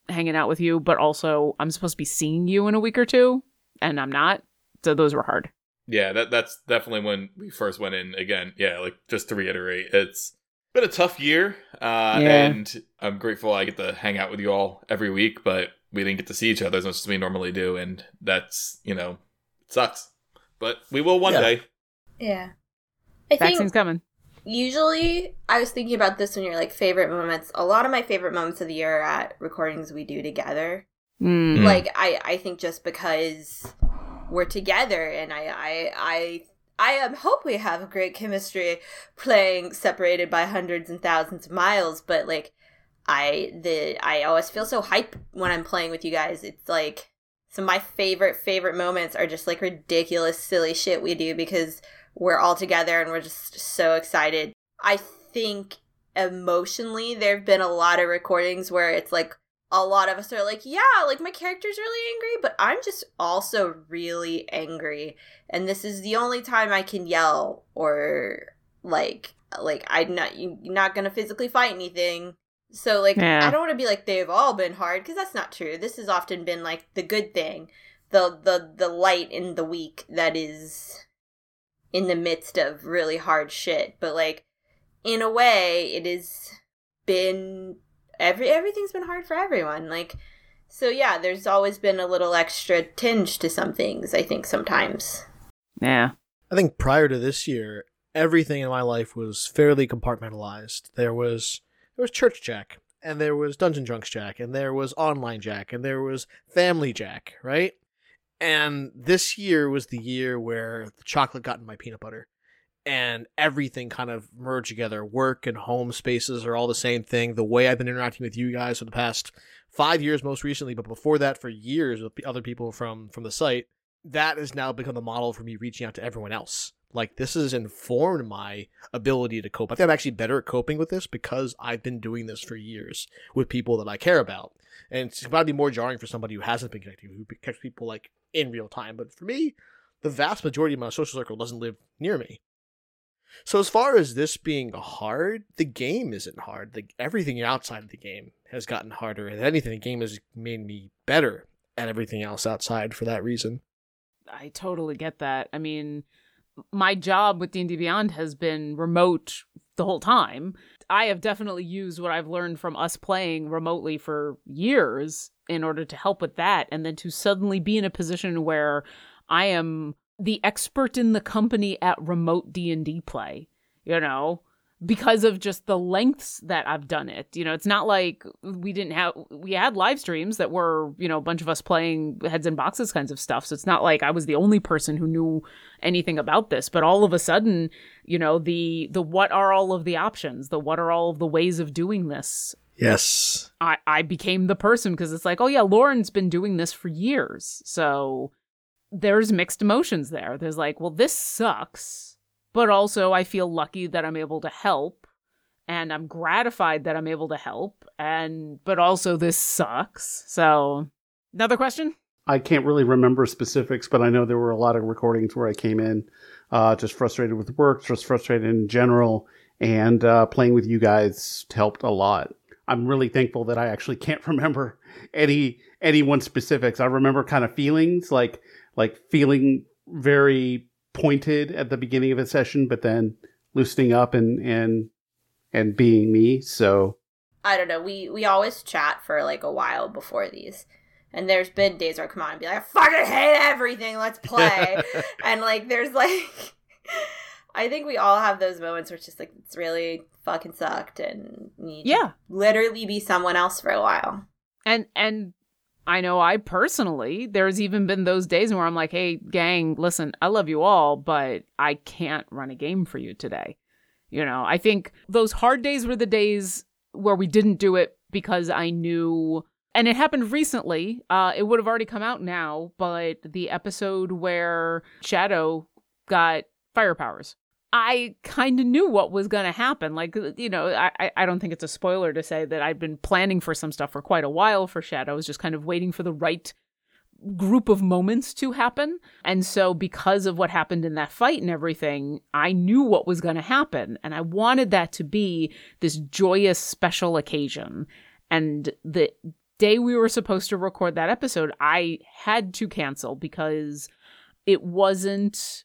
S1: hanging out with you, but also I'm supposed to be seeing you in a week or two and I'm not. So those were hard.
S3: Yeah, that that's definitely when we first went in again. Yeah, like just to reiterate, it's been a tough year, uh,
S1: Yeah.
S3: and I'm grateful I get to hang out with you all every week, but we didn't get to see each other as much as we normally do, and that's you know it sucks. But we will one
S2: Yeah.
S3: day.
S4: Yeah, I
S1: Vaccine's
S4: think
S1: coming.
S4: usually I was thinking about this when you're like favorite moments. A lot of my favorite moments of the year are at recordings we do together.
S1: Mm.
S3: Mm.
S4: Like I, I think just because we're together and I, I, I. I um, hope we have great chemistry playing separated by hundreds and thousands of miles, but like I the I always feel so hype when I'm playing with you guys. It's like some of my favorite favorite moments are just like ridiculous silly shit we do because we're all together and we're just so excited. I think emotionally there've been a lot of recordings where it's like a lot of us are like, yeah, like my character's really angry, but I'm just also really angry. And this is the only time I can yell or like like I'm not you're not gonna physically fight anything. So like
S1: Yeah.
S4: I don't want to be like they've all been hard because that's not true. This has often been like the good thing, the the the light in the week that is in the midst of really hard shit. But like in a way, it has been every everything's been hard for everyone. Like so yeah, there's always been a little extra tinge to some things, I think sometimes.
S1: Yeah.
S2: I think prior to this year, everything in my life was fairly compartmentalized. There was there was Church Jack, and there was Dungeon Drunks Jack, and there was Online Jack, and there was Family Jack, right? And this year was the year where the chocolate got in my peanut butter. And everything kind of merged together. Work and home spaces are all the same thing. The way I've been interacting with you guys for the past five years, most recently, but before that, for years with other people from from the site, that has now become the model for me reaching out to everyone else. Like this has informed my ability to cope. I think I'm actually better at coping with this because I've been doing this for years with people that I care about. And it's be more jarring for somebody who hasn't been connecting, who connects people like in real time. But for me, the vast majority of my social circle doesn't live near me. So as far as this being hard, the game isn't hard. The, everything outside of the game has gotten harder. If anything, the game has made me better at everything else outside for that reason.
S1: I totally get that. I mean, my job with D&D Beyond has been remote the whole time. I have definitely used what I've learned from us playing remotely for years in order to help with that and then to suddenly be in a position where I am the expert in the company at remote D&D play, you know, because of just the lengths that I've done it. You know, it's not like we didn't have we had live streams that were, you know, a bunch of us playing heads and boxes kinds of stuff. So it's not like I was the only person who knew anything about this, but all of a sudden, you know, the the what are all of the options, the what are all of the ways of doing this.
S2: Yes.
S1: I I became the person because it's like, oh yeah, Lauren's been doing this for years. So there's mixed emotions there. There's like, well, this sucks but also I feel lucky that I'm able to help and I'm gratified that I'm able to help and but also this sucks. So, another question?
S5: I can't really remember specifics, but I know there were a lot of recordings where I came in uh, just frustrated with work, just frustrated in general, and uh, playing with you guys helped a lot. I'm really thankful that I actually can't [LAUGHS] remember any any one specifics. I remember kind of feelings like like feeling very pointed at the beginning of a session, but then loosening up and and and being me. So
S4: I don't know. We we always chat for like a while before these. And there's been days where I come on and be like, I fucking hate everything. Let's play. [LAUGHS] and like, there's like, I think we all have those moments where it's just like it's really fucking sucked, and you
S1: yeah,
S4: literally be someone else for a while.
S1: And and I know I personally, there's even been those days where I'm like, hey, gang, listen, I love you all, but I can't run a game for you today. You know, I think those hard days were the days where we didn't do it because I knew, and it happened recently. Uh, it would have already come out now, but the episode where Shadow got fire powers. I kind of knew what was going to happen. Like, uh, you know, I, I don't think it's a spoiler to say that I'd been planning for some stuff for quite a while for Shadow. I was just kind of waiting for the right group of moments to happen. And so, because of what happened in that fight and everything, I knew what was going to happen. And I wanted that to be this joyous, special occasion. And the day we were supposed to record that episode, I had to cancel because it wasn't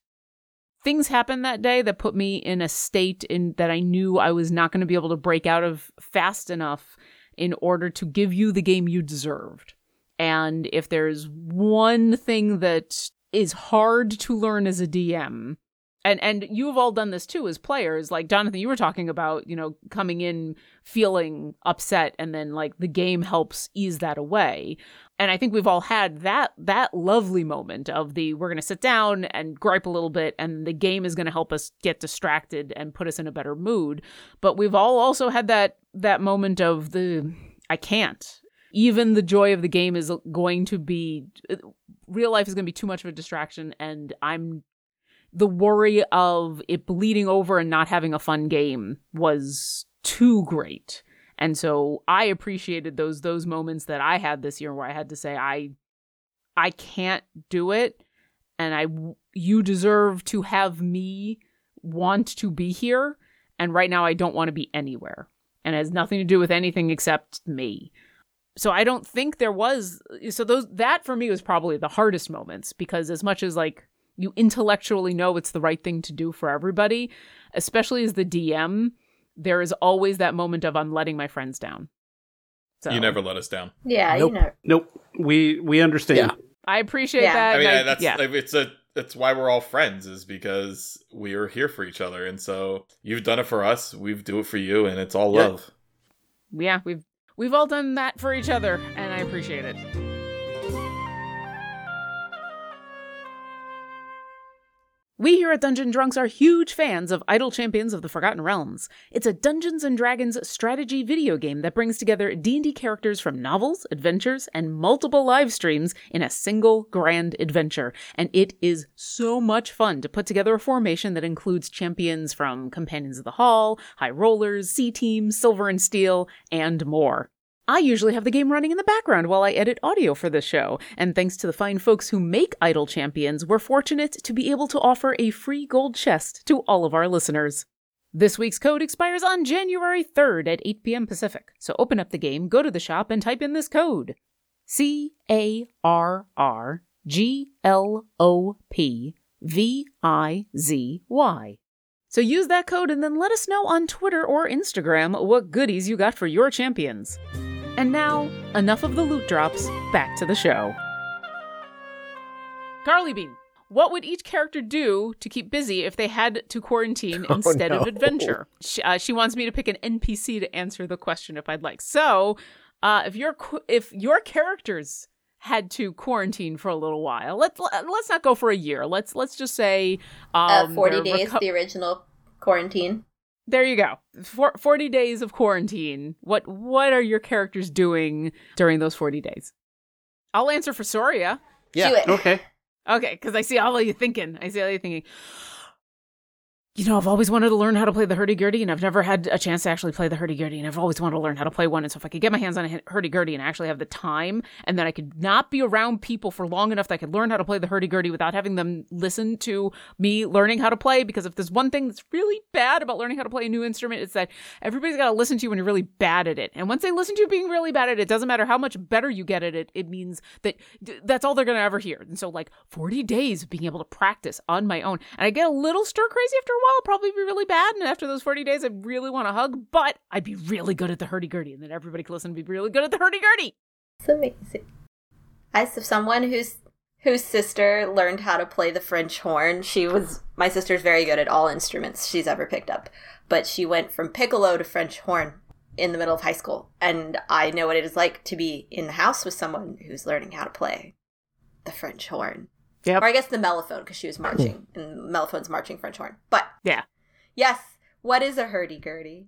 S1: things happened that day that put me in a state in that I knew I was not going to be able to break out of fast enough in order to give you the game you deserved. And if there's one thing that is hard to learn as a DM, and and you've all done this too as players, like Jonathan, you were talking about, you know, coming in feeling upset and then like the game helps ease that away and i think we've all had that that lovely moment of the we're going to sit down and gripe a little bit and the game is going to help us get distracted and put us in a better mood. But we've all also had that that moment of the i can't. Even the joy of the game is going to be real life is going to be too much of a distraction and i'm the worry of it bleeding over and not having a fun game was too great and so I appreciated those those moments that I had this year where I had to say I I can't do it and I you deserve to have me want to be here and right now I don't want to be anywhere. And it has nothing to do with anything except me. So I don't think there was uh, so those that for me was probably the hardest moments because as much as like you intellectually know it's the right thing to do for everybody, especially as the DM, there is always that moment of I'm letting my friends down.
S3: So you never let us down.
S4: Yeah,
S5: nope.
S4: you know.
S5: Nope. We we understand.
S2: Yeah.
S1: I appreciate
S4: Yeah.
S1: that.
S3: I mean,
S1: and I-
S3: that's
S1: yeah.
S3: like, it's a that's why we're all friends is because we are here for each other, and so you've done it for us, we've do it for you, and it's all
S2: Yeah.
S3: love.
S1: yeah, we've we've all done that for each other, and I appreciate it. We here at Dungeon Drunks are huge fans of Idle Champions of the Forgotten Realms. It's a Dungeons and Dragons strategy video game that brings together D&D characters from novels, adventures, and multiple live streams in a single grand adventure. And it is so much fun to put together a formation that includes champions from Companions of the Hall, High Rollers, C Team, Silver and Steel, and more. I usually have the game running in the background while I edit audio for this show, and thanks to the fine folks who make Idle Champions, we're fortunate to be able to offer a free gold chest to all of our listeners. This week's code expires on January 3rd at 8 p.m. Pacific, so open up the game, go to the shop, and type in this code C A R R G L O P V I Z Y. So use that code and then let us know on Twitter or Instagram what goodies you got for your champions. And now, enough of the loot drops, back to the show. Carly Bean, what would each character do to keep busy if they had to quarantine [LAUGHS]
S2: Oh,
S1: instead of adventure? She, uh, she wants me to pick an NPC to answer the question if I'd like. So, uh, if your if your characters had to quarantine for a little while, let's let's not go for a year. Let's let's just say
S4: uh,
S1: um,
S4: 40 days,
S1: reco-
S4: the original quarantine.
S1: There you go. For- 40 days of quarantine. What what are your characters doing during those 40 days? I'll answer for Soria.
S2: Yeah.
S4: Do it.
S5: Okay.
S1: Okay, because I see all of you thinking. I see all of you thinking. You know, I've always wanted to learn how to play the hurdy-gurdy, and I've never had a chance to actually play the hurdy-gurdy, and I've always wanted to learn how to play one. And so if I could get my hands on a hurdy-gurdy and actually have the time, and then I could not be around people for long enough that I could learn how to play the hurdy-gurdy without having them listen to me learning how to play, because if there's one thing that's really bad about learning how to play a new instrument, it's that everybody's got to listen to you when you're really bad at it. And once they listen to you being really bad at it, it doesn't matter how much better you get at it, it means that that's all they're going to ever hear. And so, like, 40 days of being able to practice on my own. And I get a little stir crazy after a while, probably be really bad. And after those 40 days, I really want to hug, but I'd be really good at the hurdy gurdy. And then everybody could listen and be really good at the hurdy gurdy.
S4: It's amazing. As someone whose whose sister learned how to play the French horn, she was my sister's very good at all instruments she's ever picked up, but she went from piccolo to French horn in the middle of high school, and I know what it is like to be in the house with someone who's learning how to play the French horn.
S1: Yep.
S4: Or I guess the mellophone because she was marching, [CLEARS THROAT] and mellophone's marching French horn. But
S1: Yeah.
S4: yes, what is a hurdy gurdy?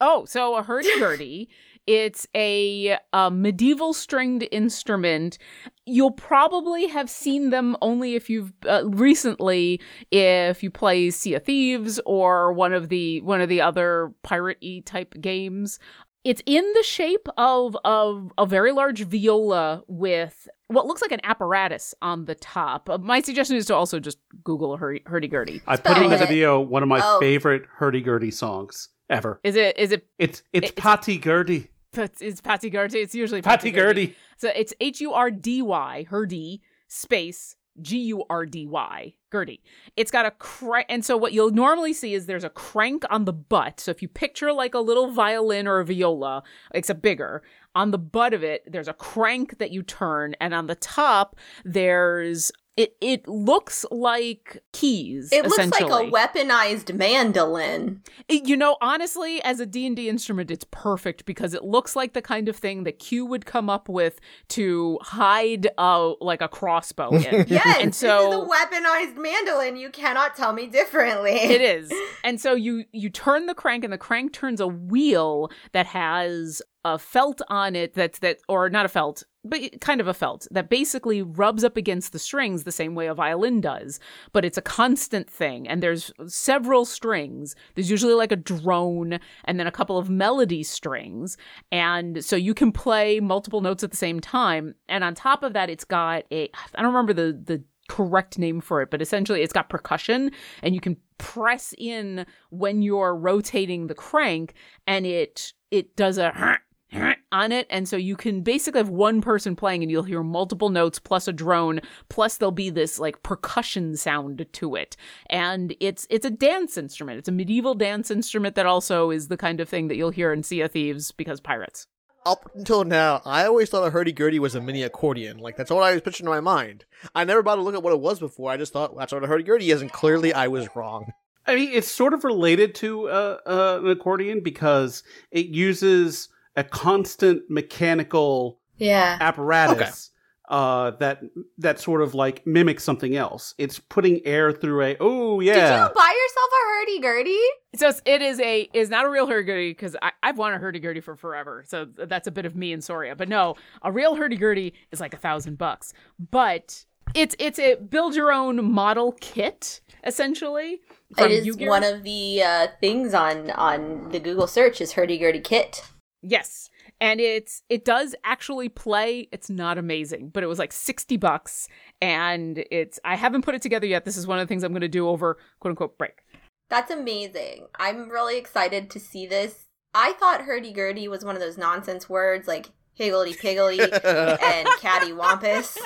S1: Oh, so a hurdy-gurdy, [LAUGHS] it's a, a medieval stringed instrument. You'll probably have seen them only if you've uh, recently, if you play Sea of Thieves or one of the one of the other pirate-y type games. It's in the shape of of a very large viola with what looks like an apparatus on the top. Uh, my suggestion is to also just Google hurdy-gurdy.
S5: I put in the video one of my
S4: Oh.
S5: favorite hurdy-gurdy songs ever.
S1: Is it is it
S5: It's it's
S1: It's-
S5: Patty Gurdy.
S1: it's, it's Patty Gurdy? It's usually
S5: Patty Gurdy.
S1: So it's H U R D Y, Hurdy, space G U R D Y, Gurdy. It's got a crank, and so what you'll normally see is there's a crank on the butt. So if you picture like a little violin or a viola, except bigger, on the butt of it, there's a crank that you turn, and on the top, there's it. It looks like keys.
S4: It looks like a weaponized mandolin.
S1: It- you know honestly as a d&d instrument it's perfect because it looks like the kind of thing that q would come up with to hide a, like a crossbow in [LAUGHS]
S4: Yes,
S1: And so-
S4: a weaponized mandolin. You cannot tell me differently. [LAUGHS]
S1: it is and so you you turn the crank and the crank turns a wheel that has a felt on it that's that or not a felt but kind of a felt that basically rubs up against the strings the same way a violin does but it's a constant thing and there's several strings. There's usually like a drone and then a couple of melody strings and so you can play multiple notes at the same time and on top of that it's got a i don't remember the the correct name for it but essentially it's got percussion and you can press in when you're rotating the crank and it it does a [CLEARS THROAT] on it and so you can basically have one person playing and you'll hear multiple notes plus a drone plus there'll be this like percussion sound to it and it's it's a dance instrument it's a medieval dance instrument that also is the kind of thing that you'll hear in sea of thieves because pirates
S2: Up until now, I always thought a hurdy-gurdy was a mini accordion. Like, that's what I was picturing in my mind. I never bothered to look at what it was before. I just thought, that's what a hurdy-gurdy is, and clearly I was wrong.
S5: I mean, it's sort of related to uh, uh, an accordion because it uses a constant mechanical
S4: Yeah.
S5: apparatus uh, that that sort of like mimics something else. It's putting air through a. Oh yeah.
S4: Did you buy yourself a hurdy gurdy?
S1: So it's, it is a is not a real hurdy-gurdy because I've wanted a hurdy-gurdy for forever. So that's a bit of me and Soria. But no, a real hurdy-gurdy is like a thousand bucks. But it's it's a build your own model kit essentially.
S4: It is
S1: Yu-Gi-Oh!
S4: one of the uh, things on on the Google search is hurdy gurdy kit.
S1: Yes. And it's it does actually play. It's not amazing, but it was like 60 bucks and it's I haven't put it together yet. This is one of the things I'm going to do over quote unquote break.
S4: That's amazing. I'm really excited to see this. I thought hurdy gurdy was one of those nonsense words like higgledy piggledy [LAUGHS] and catty wampus.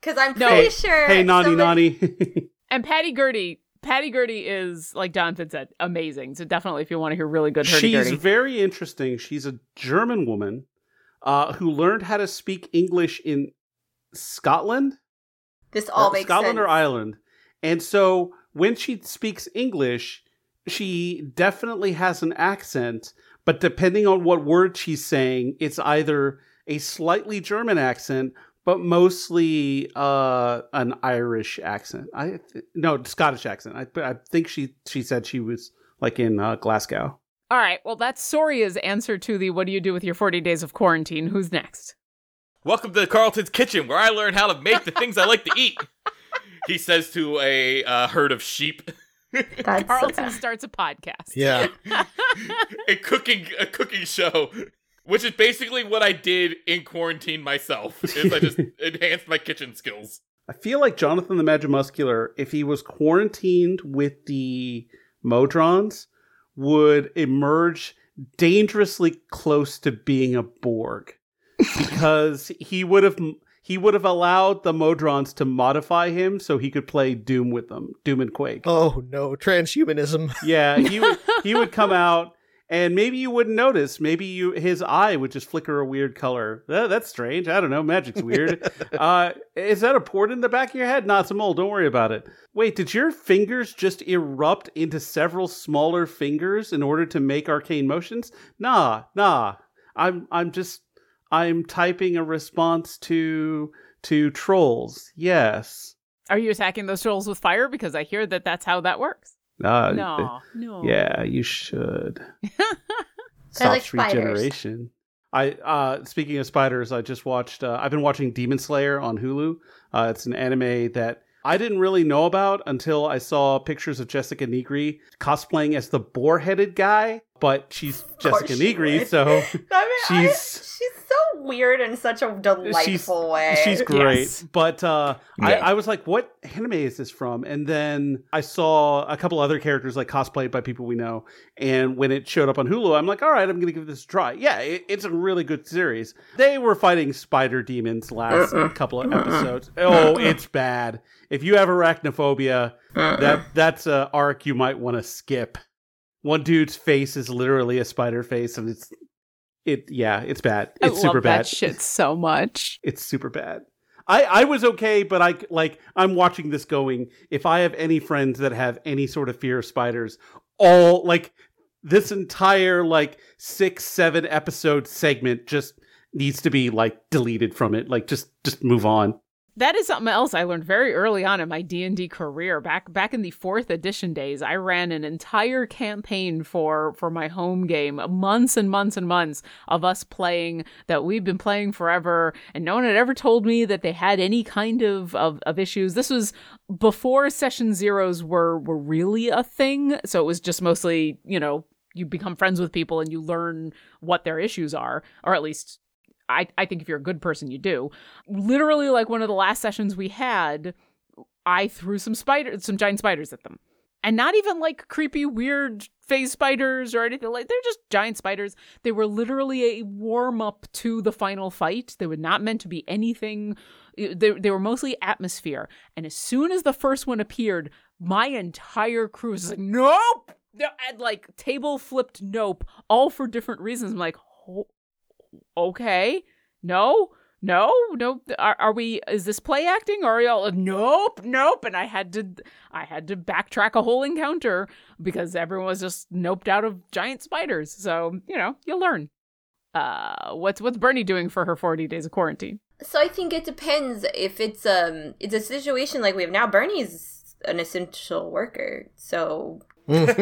S4: Because I'm
S1: No.
S4: pretty
S5: Hey-
S4: sure.
S5: hey, Nani
S4: somebody-
S5: Nani.
S1: And Patty Gurdy, Patty Gurdy is like Jonathan said, amazing. So definitely, if you want to hear really good hurdy
S5: She's very interesting. She's a German woman uh, who learned how to speak English in Scotland,
S4: This all
S5: or
S4: makes
S5: Scotland
S4: sense.
S5: or Ireland, and so when she speaks English, she definitely has an accent. But depending on what word she's saying, it's either a slightly German accent, but mostly uh, an Irish accent. I th- no Scottish accent. I, I think she she said she was like in uh, Glasgow.
S1: All right. Well, that's Soria's answer to the "What do you do with your forty days of quarantine?" Who's next?
S3: Welcome to Carlton's kitchen, where I learn how to make the things I like to eat. He says to a uh, herd of sheep.
S4: That's
S1: Carlton starts a podcast.
S2: Yeah. [LAUGHS]
S3: a cooking a cooking show, which is basically what I did in quarantine myself. Is I just [LAUGHS] enhanced my kitchen skills.
S5: I feel like Jonathan the Magimuscular, if he was quarantined with the Modrons, would emerge dangerously close to being a Borg. Because [LAUGHS] he would have he would have allowed the Modrons to modify him so he could play Doom with them, Doom and Quake.
S2: Oh no, transhumanism.
S5: Yeah, he would he would come out and maybe you wouldn't notice. Maybe you his eye would just flicker a weird color. That, that's strange. I don't know. Magic's weird. [LAUGHS] uh, is that a port in the back of your head? Not some old. Don't worry about it. Wait, did your fingers just erupt into several smaller fingers in order to make arcane motions? Nah, nah. I'm I'm just I'm typing a response to to trolls. Yes.
S1: Are you attacking those trolls with fire? Because I hear that that's how that works.
S5: Uh,
S1: no, no.
S5: Yeah, you should. [LAUGHS] Stops
S4: like spiders.
S5: regeneration. I uh speaking of spiders, I just watched uh, I've been watching Demon Slayer on Hulu. Uh it's an anime that I didn't really know about until I saw pictures of Jessica Nigri cosplaying as the boar-headed guy, but she's Jessica
S4: she
S5: Nigri,
S4: would.
S5: so [LAUGHS]
S4: I mean, I-
S5: She's-
S4: she's so weird in such a delightful way.
S5: She's great.
S1: Yes.
S5: But uh,
S3: Yeah.
S5: I, I was like, what anime is this from? And then I saw a couple other characters like cosplayed by people we know. And when it showed up on Hulu, I'm like, all right, I'm going to give this a try. Yeah, it, it's a really good series. They were fighting spider demons last couple of episodes. Oh, it's bad. If you have arachnophobia, that that's a arc you might want to skip. One dude's face is literally a spider face, and it's it. Yeah, it's bad.
S1: I
S5: It's super
S1: love
S5: bad.
S1: that shit so much. [LAUGHS]
S5: It's super bad. I, I was okay, but I like I'm watching this going. If I have any friends that have any sort of fear of spiders, all like this entire like six seven episode segment just needs to be like deleted from it. Like just just move on.
S1: That is something else I learned very early on in my D&D career. Back back in the 4th edition days, I ran an entire campaign for for my home game, months and months and months of us playing that we've been playing forever and no one had ever told me that they had any kind of of, of issues. This was before session zeros were were really a thing, so it was just mostly, you know, you become friends with people and you learn what their issues are, or at least I, I think if you're a good person, you do. Literally, like one of the last sessions we had, I threw some spiders, some giant spiders at them. And not even like creepy, weird phase spiders or anything like they're just giant spiders. They were literally a warm up to the final fight. They were not meant to be anything. They, they were mostly atmosphere. And as soon as the first one appeared, my entire crew was like, nope! No, and like table flipped nope, all for different reasons. I'm like, "Ho- okay. No no no are, are we is this play acting? Or are y'all nope nope. And i had to i had to backtrack a whole encounter because everyone was just noped out of giant spiders. So you know you learn. Uh what's what's bernie doing for her 40 days of quarantine?
S4: So I think it depends if it's um it's a situation like we have now. Bernie's an essential worker, so. [LAUGHS]
S1: Well let's,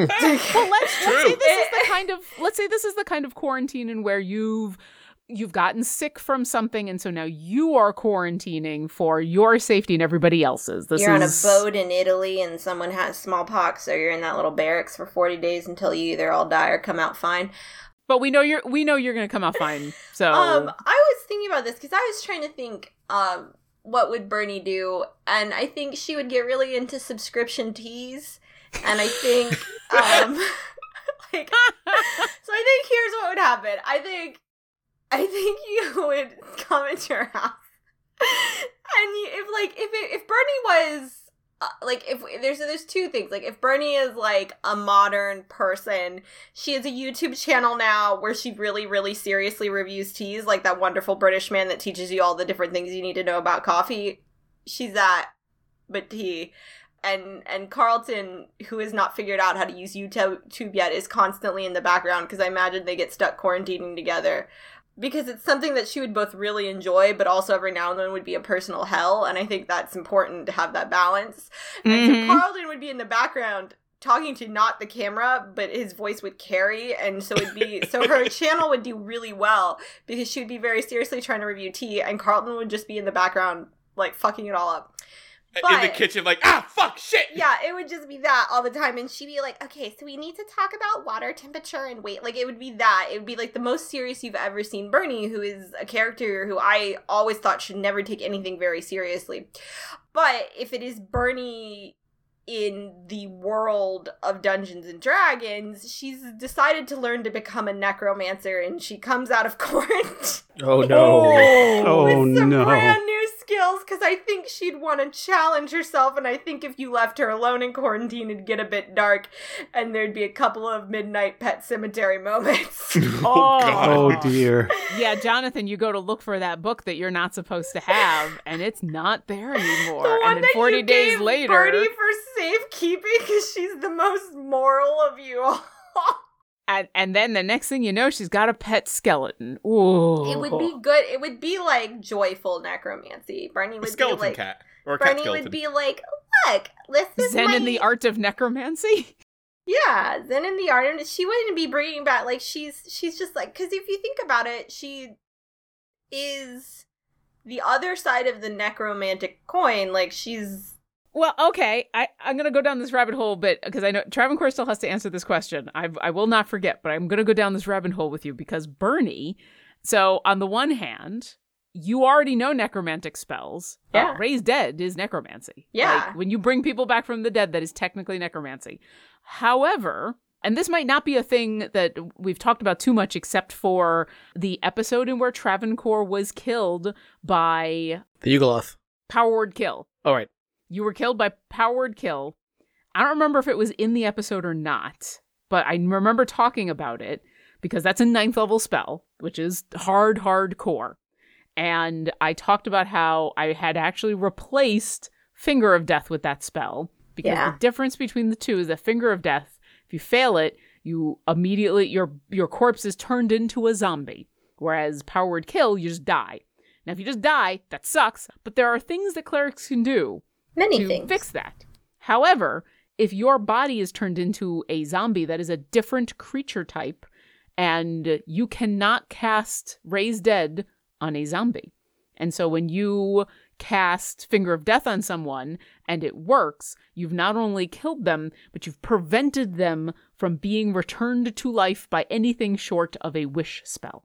S1: let's say this is the kind of let's say this is the kind of quarantine in where you've you've gotten sick from something and so now you are quarantining for your safety and everybody else's this
S4: you're
S1: is
S4: on a boat in Italy and someone has smallpox, so you're in that little barracks for 40 days until you either all die or come out fine.
S1: But we know you're we know you're gonna come out fine. [LAUGHS] So
S4: Um, I was thinking about this because I was trying to think, um, what would Bernie do? And I think she would get really into subscription teas. And I think, [LAUGHS] um, [LAUGHS] like, so I think here's what would happen. I think, I think [LAUGHS] you would come into your house. And you, if like if it, if Bernie was uh, like if there's there's two things like if Bernie is like a modern person, she has a YouTube channel now where she really really seriously reviews teas like that wonderful British man that teaches you all the different things you need to know about coffee. She's that, but tea. And and Carlton, who has not figured out how to use YouTube yet, is constantly in the background because I imagine they get stuck quarantining together because it's something that she would both really enjoy, but also every now and then would be a personal hell. And I think that's important to have that balance. And
S1: Mhm.
S4: so Carlton would be in the background talking to not the camera, but his voice would carry. And so it'd be, so her [LAUGHS] channel would do really well because she would be very seriously trying to review tea, and Carlton would just be in the background, like fucking it all up.
S3: In the kitchen, like ah, fuck, shit.
S4: Yeah, it would just be that all the time. And she'd be like, okay, so we need to talk about water temperature and weight. Like, it would be that. It would be like the most serious you've ever seen Bernie, who is a character who I always thought should never take anything very seriously. But if it is Bernie in the world of Dungeons and Dragons, she's decided to learn to become a necromancer and she comes out of [LAUGHS] court.
S2: Oh no.
S5: Oh, oh,
S4: with some
S5: no.
S4: brand new skills because I think she'd want to challenge herself, and I think if you left her alone in quarantine, it'd get a bit dark, and there'd be a couple of midnight pet cemetery moments. [LAUGHS] [LAUGHS]
S3: Oh, oh,
S5: oh dear.
S1: Yeah, Jonathan, you go to look for that book that you're not supposed to have, and it's not there anymore.
S4: the one
S1: and then
S4: that
S1: 40
S4: you
S1: days
S4: gave
S1: later,
S4: Birdie for safekeeping because she's the most moral of you all.
S1: And, and then the next thing you know, she's got a pet skeleton. Ooh.
S4: It would be good. It would be like joyful necromancy. Bernie
S3: A
S4: would
S3: skeleton
S4: be like.
S3: cat or a cat
S4: Bernie would be like, look, this is
S1: Zen
S4: my
S1: in the art of necromancy. [LAUGHS]
S4: Yeah, Zen in the art, and she wouldn't be bringing back like she's she's just like because if you think about it, she is the other side of the necromantic coin. Like she's
S1: Well, okay, I, I'm going to go down this rabbit hole, but because I know Travancore still has to answer this question. I, I will not forget, but I'm going to go down this rabbit hole with you because Bernie. So, on the one hand, you already know necromantic spells.
S4: Yeah.
S1: Uh, Raise Dead is necromancy.
S4: Yeah.
S1: Like, when you bring people back from the dead, that is technically necromancy. However, and this might not be a thing that we've talked about too much, except for the episode in where Travancore was killed by
S2: The Yugoloth.
S1: Power Word Kill.
S2: All right.
S1: You were killed by Power Word Kill. I don't remember if it was in the episode or not, but I remember talking about it because that's a ninth level spell, which is hard, hardcore. And I talked about how I had actually replaced Finger of Death with that spell because
S4: Yeah.
S1: the difference between the two is that Finger of Death, if you fail it, you immediately your your corpse is turned into a zombie, whereas Power Word Kill, you just die. Now, if you just die, that sucks, but there are things that clerics can do
S4: many
S1: to
S4: things.
S1: fix that. However, if your body is turned into a zombie that is a different creature type, and you cannot cast Raise Dead on a zombie. And so when you cast Finger of Death on someone and it works, you've not only killed them, but you've prevented them from being returned to life by anything short of a wish spell.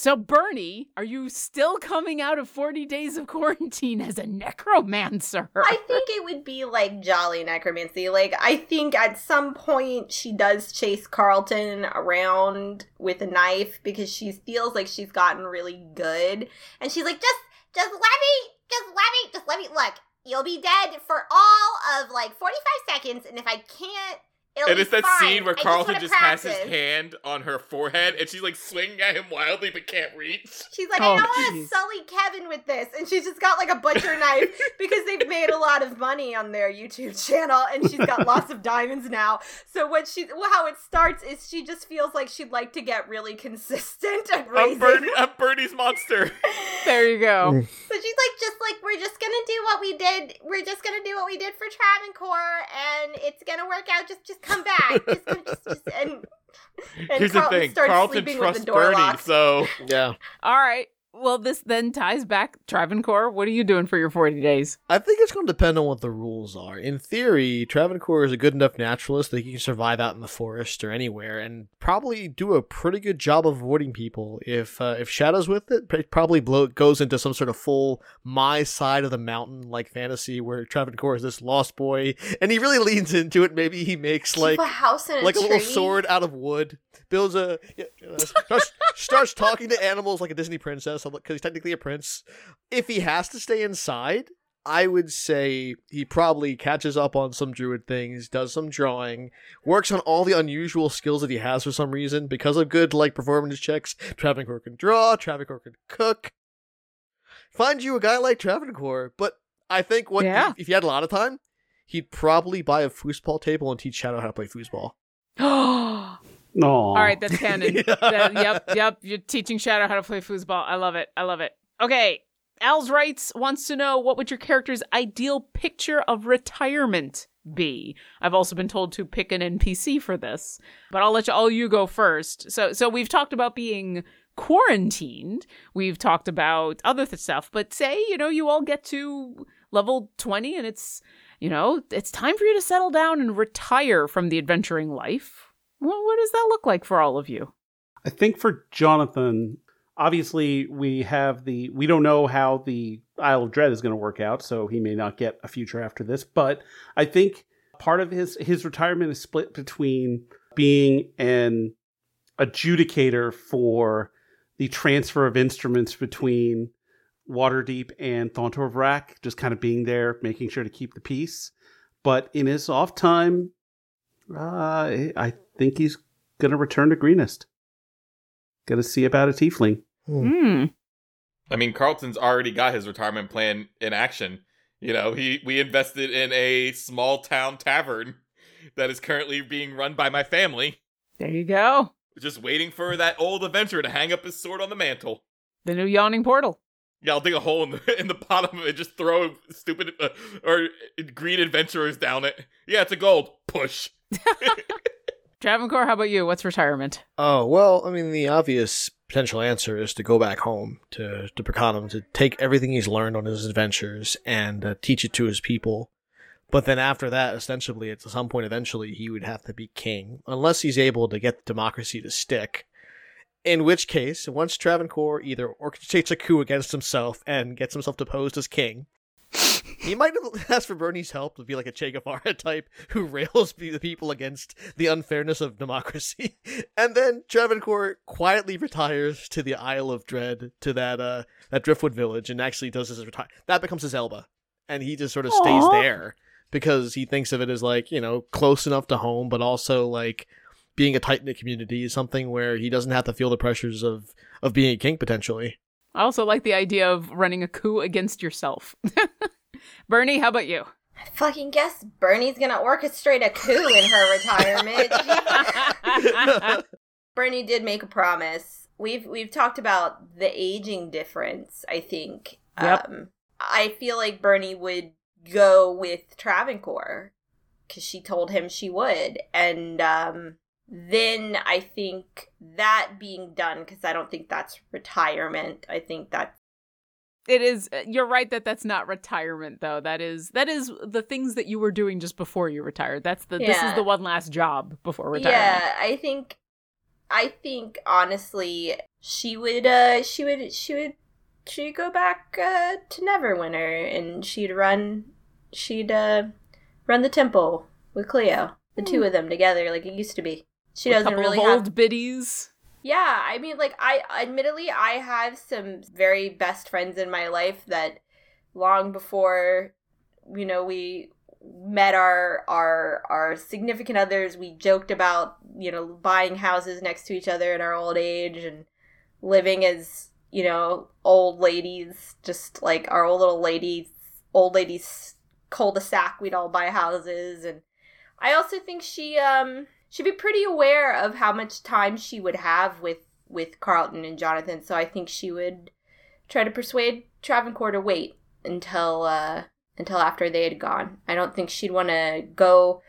S1: So, Bernie, are you still coming out of 40 days of quarantine as a necromancer?
S4: I think it would be like jolly necromancy. Like I think at some point she does chase Carlton around with a knife because she feels like she's gotten really good, and she's like, just, just let me, just let me, just let me look. You'll be dead for all of like forty five seconds, and if I can't, it'll
S3: and it's that
S4: fine.
S3: scene where Carlton
S4: wanna
S3: just, has his hand on her forehead and she's like swinging at him wildly but can't reach.
S4: She's like,
S1: Oh,
S4: I don't want to sully Kevin with this. And she's just got like a butcher knife [LAUGHS] because they've made a lot of money on their YouTube channel and she's got lots of diamonds now. So what she well, how it starts is she just feels like she'd like to get really consistent at
S3: I'm,
S4: raising.
S3: Bernie, [LAUGHS] I'm Bernie's monster. [LAUGHS]
S1: there you go.
S4: So she's like, just like we're just gonna do what we did. We're just gonna do what we did for Travancore, and it's gonna work out. Just, just come back. Just, come- just, just and. [LAUGHS] and
S3: Here's
S4: Carlton
S3: the thing Carlton trusts Bernie, so
S2: Yeah.
S1: All right. Well, this then ties back. Travancore, what are you doing for your 40 days?
S2: I think it's going to depend on what the rules are. In theory, Travancore is a good enough naturalist that he can survive out in the forest or anywhere, and probably do a pretty good job of avoiding people. If uh, if Shadow's with it, it probably blow, goes into some sort of full my side of the mountain like fantasy where Travancore is this lost boy, and he really leans into it. Maybe he makes
S4: Keep
S2: like
S4: a house in
S2: like a little sword out of wood. Builds a yeah, uh, starts, starts talking to animals like a Disney princess. because he's technically a prince. If he has to stay inside, I would say he probably catches up on some druid things, does some drawing, works on all the unusual skills that he has for some reason because of good like performance checks. Travancore can draw, Travancore can cook. Find you a guy like Travancore, but I think what
S1: Yeah.
S2: if he had a lot of time, he'd probably buy a foosball table and teach Shadow how to play foosball. [GASPS] [GASPS] [GASPS]
S1: All
S5: No.
S1: right, that's canon.
S2: Yeah. [LAUGHS]
S1: That- yep, yep. You're teaching Shadow how to play foosball. I love it. I love it. Okay. Al's writes wants to know what would your character's ideal picture of retirement be? I've also been told to pick an NPC for this, but I'll let you, all you go first. So, so we've talked about being quarantined. We've talked about other th- stuff, but say you know you all get to level twenty and it's you know it's time for you to settle down and retire from the adventuring life. What, what does that look like for all of you?
S5: I think for Jonathan, obviously we have the we don't know how the Isle of Dread is going to work out, so he may not get a future after this. But I think part of his his retirement is split between being an adjudicator for the transfer of instruments between Waterdeep and Thontor of Rack, just kind of being there, making sure to keep the peace. But in his off time, uh, I think he's going to return to Greenest. Going to see about a tiefling.
S1: Hmm.
S3: I mean, Carlton's already got his retirement plan in action. You know, he we invested in a small town tavern that is currently being run by my family,
S1: There you go.
S3: just waiting for that old adventurer to hang up his sword on the mantle.
S1: The new yawning portal.
S3: Yeah, I'll dig a hole in the [LAUGHS] in the bottom of it, just throw stupid uh, or green adventurers down it. Yeah, it's a gold push. [LAUGHS]
S1: Travancore, how about you? What's retirement?
S2: Oh, well, I mean, the obvious potential answer is to go back home to, to Berkanum, to take everything he's learned on his adventures and uh, teach it to his people. But then after that, ostensibly, at some point eventually, he would have to be king, unless he's able to get the democracy to stick. In which case, once Travancore either orchestrates a coup against himself and gets himself deposed as king, he might [LAUGHS] ask for Bernie's help to be like a Che Guevara [LAUGHS] type who rails the people against the unfairness of democracy. [LAUGHS] And then Travancore quietly retires to the Isle of Dread, to that uh that Driftwood village, and actually does his retire. That becomes his Elba, and he just sort of stays
S1: Aw.
S2: there because he thinks of it as like you know close enough to home, but also like being a tight knit community is something where he doesn't have to feel the pressures of of being a king potentially.
S1: I also like the idea of running a coup against yourself. Bernie, how about you?
S4: I fucking guess Bernie's gonna orchestrate a coup in her retirement. [LAUGHS] [LAUGHS] Bernie did make a promise. We've we've talked about the aging difference, I think.
S1: Yep.
S4: Um I feel like Bernie would go with Travancore cuz she told him she would and um then I think that being done cuz I don't think that's retirement. I think that
S1: It is. uh, You're right that that's not retirement, though. That is that is the things that you were doing just before you retired. That's the this is the one last job before retirement.
S4: Yeah, I think I think honestly she would uh she would she would she'd go back uh to Neverwinter and she'd run she'd uh run the temple with Cleo. The two of them together like it used to be. She
S1: A
S4: doesn't
S1: couple
S4: really
S1: of
S4: have
S1: old biddies.
S4: Yeah, I mean, like, I admittedly, I have some very best friends in my life that long before, you know, we met our our our significant others, we joked about, you know, buying houses next to each other in our old age and living as, you know, old ladies, just like our old little ladies, old ladies cul-de-sac. We'd all buy houses, and I also think she um she'd be pretty aware of how much time she would have with with Carlton and Jonathan. So I think she would try to persuade Travancore to wait until uh until after they had gone. I don't think she'd want to go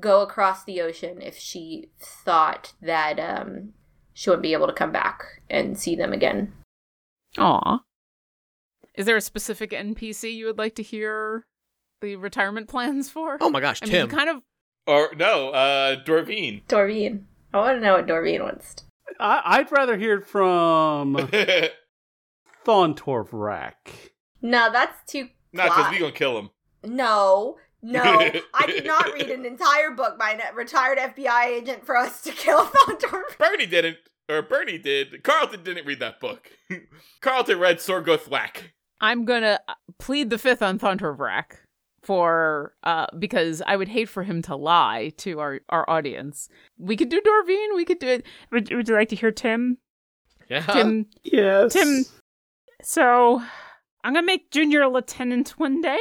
S4: go across the ocean if she thought that um she wouldn't be able to come back and see them again.
S1: Aw. Is there a specific NPC you would like to hear the retirement plans for?
S2: Oh my gosh,
S1: I mean,
S2: Tim!
S1: you kind of
S3: Or no, uh, Dorvine.
S4: Dorvine. I want to know what Dorvine wants.
S5: I, I'd rather hear it from [LAUGHS] Thontorv Rack.
S4: No, that's too.
S3: Not because
S4: plot.
S3: we gonna kill him.
S4: No, no. I did not [LAUGHS] read an entire book by a retired FBI agent for us to kill [LAUGHS] Thontor.
S3: Bernie didn't. or Bernie did. Carlton didn't read that book. Carlton read Sorgoth Whack.
S1: I'm gonna uh, plead the fifth on Thundervrak for uh because I would hate for him to lie to our our audience. We could do Dorvine. We could do it. Would, would you like to hear Tim?
S3: Yeah.
S1: Tim.
S5: Yes.
S1: Tim. So I'm gonna make junior a lieutenant one day,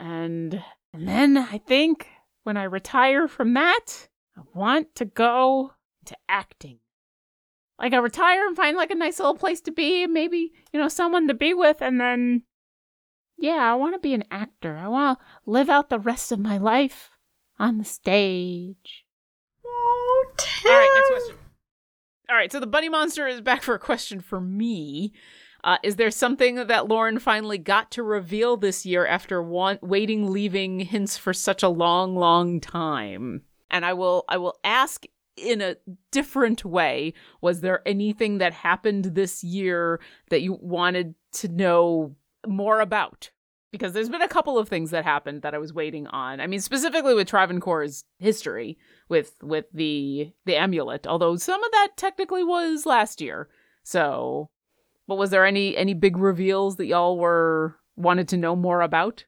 S1: and and then I think when I retire from that, I want to go to acting. Like I retire and find like a nice little place to be, maybe you know someone to be with, and then yeah, I want to be an actor. I want to live out the rest of my life on the stage.
S4: Oh, Tim.
S1: All right, next question. All right, so the bunny monster is back for a question for me. Uh, is there something that Lauren finally got to reveal this year after one- waiting, leaving hints for such a long, long time? And I will, I will ask in a different way. Was there anything that happened this year that you wanted to know more about? Because there's been a couple of things that happened that I was waiting on. I mean, specifically with Travancore's history with with the the amulet, although some of that technically was last year. So, but was there any any big reveals that y'all were wanted to know more about?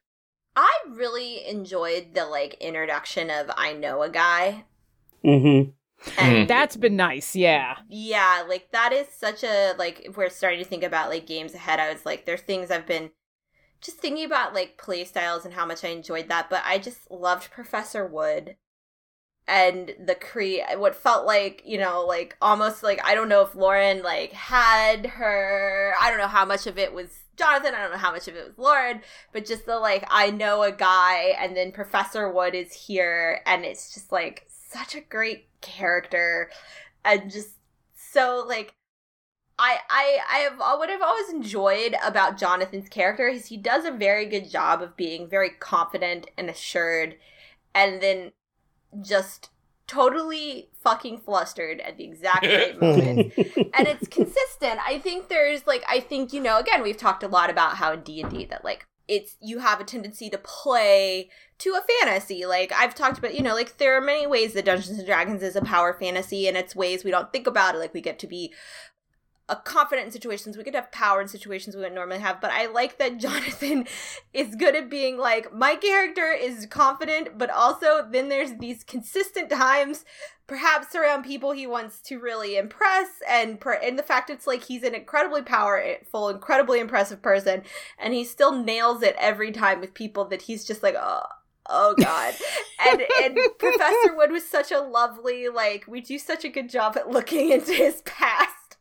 S4: I really enjoyed the like introduction of I know a guy.
S5: Mm-hmm.
S4: And mm.
S1: That's been nice, yeah.
S4: yeah, like that is such a like if we're starting to think about like games ahead, I was like, there's things I've been just thinking about like play styles and how much I enjoyed that, but I just loved Professor Wood and the cre what felt like you know like almost like i don't know if lauren like had her i don't know how much of it was jonathan i don't know how much of it was lauren but just the like i know a guy and then professor wood is here and it's just like such a great character and just so like I I I have uh, what I've always enjoyed about Jonathan's character is he does a very good job of being very confident and assured, and then just totally fucking flustered at the exact [LAUGHS] right moment. And it's consistent. I think there's like i think you know again we've talked a lot about how in d&d that like it's you have a tendency to play to a fantasy. Like i've talked about you know like there are many ways that dungeons and dragons is a power fantasy and it's ways we don't think about it. Like we get to be a confident in situations. We could have power in situations we wouldn't normally have but i like that [LAUGHS] jonathan is good at being like my character is confident but also then there's these consistent times perhaps around people he wants to really impress and per- and the fact it's like he's an incredibly powerful incredibly impressive person and he still nails it every time with people that he's just like oh oh [LAUGHS] god. And and professor wood was such a lovely like we do such a good job at looking [LAUGHS] into his past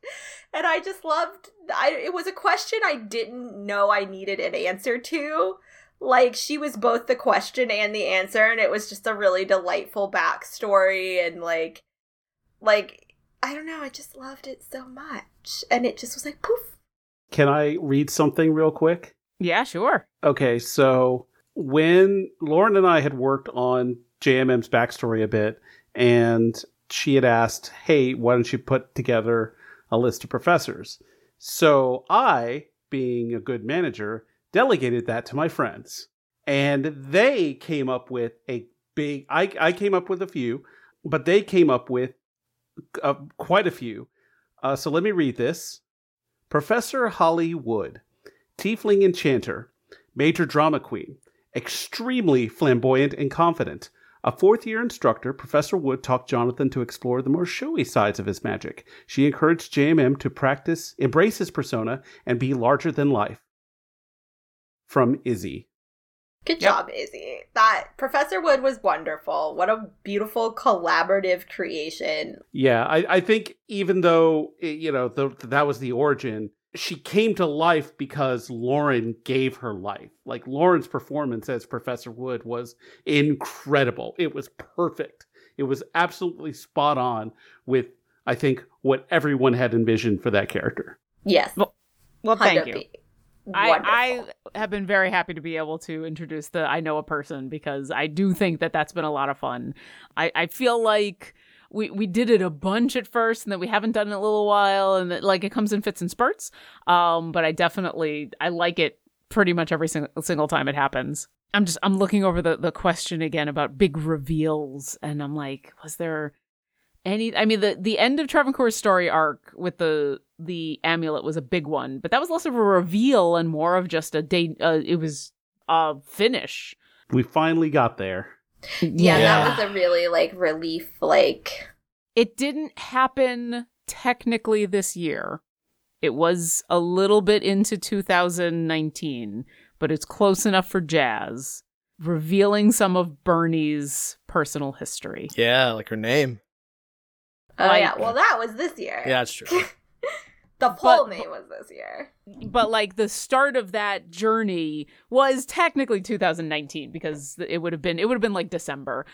S4: and I just loved I it was a question I didn't know I needed an answer to. Like she was both the question and the answer, and it was just a really delightful backstory and like like I don't know, I just loved it so much. And it just was like poof.
S5: Can I read something real quick?
S1: Yeah, sure.
S5: Okay, so when Lauren and I had worked on JMM's backstory a bit, and she had asked, "Hey, why don't you put together a list of professors?" So I, being a good manager, delegated that to my friends, and they came up with a big. I I came up with a few, but they came up with uh, quite a few. Uh, so let me read this. Professor Holly Wood, Tiefling Enchanter, Major Drama Queen, extremely flamboyant and confident. A fourth year instructor, Professor Wood taught Jonathan to explore the more showy sides of his magic. She encouraged JMM to practice, embrace his persona, and be larger than life. From Izzy.
S4: Good
S1: Yep.
S4: job, Izzy. That Professor Wood was wonderful. What a beautiful collaborative creation.
S5: Yeah, I, I think even though eh, you know the, that was the origin, she came to life because Lauren gave her life. Like Lauren's performance as Professor Wood was incredible. It was perfect. It was absolutely spot on with I think what everyone had envisioned for that character.
S4: Yes.
S1: Well, thank you.
S4: 100p.
S1: I,
S4: Wonderful.
S1: I have been very happy to be able to introduce the I know a person because I do think that that's been a lot of fun. I, I feel like we, we did it a bunch at first and that we haven't done it in a little while and that like it comes in fits and spurts. Um, but I definitely I like it pretty much every single, single time it happens. I'm just I'm looking over the, the question again about big reveals and I'm like, was there any I mean the the end of Travancore's story arc with the the amulet was a big one, but that was less of a reveal and more of just a day uh, it was a finish.
S5: We finally got there.
S4: Yeah,
S3: Yeah.
S4: that was a really like relief. Like,
S1: It didn't happen technically this year. It was a little bit into 2019, but it's close enough for Jazz, revealing some of Bernie's personal history.
S2: Yeah, like her name.
S4: oh
S1: Like-
S4: yeah, well that was this year.
S2: Yeah, that's true. [LAUGHS]
S4: the full
S1: But-
S4: name was this year.
S1: But like the start of that journey was technically 2019 because it would have been it would have been like December.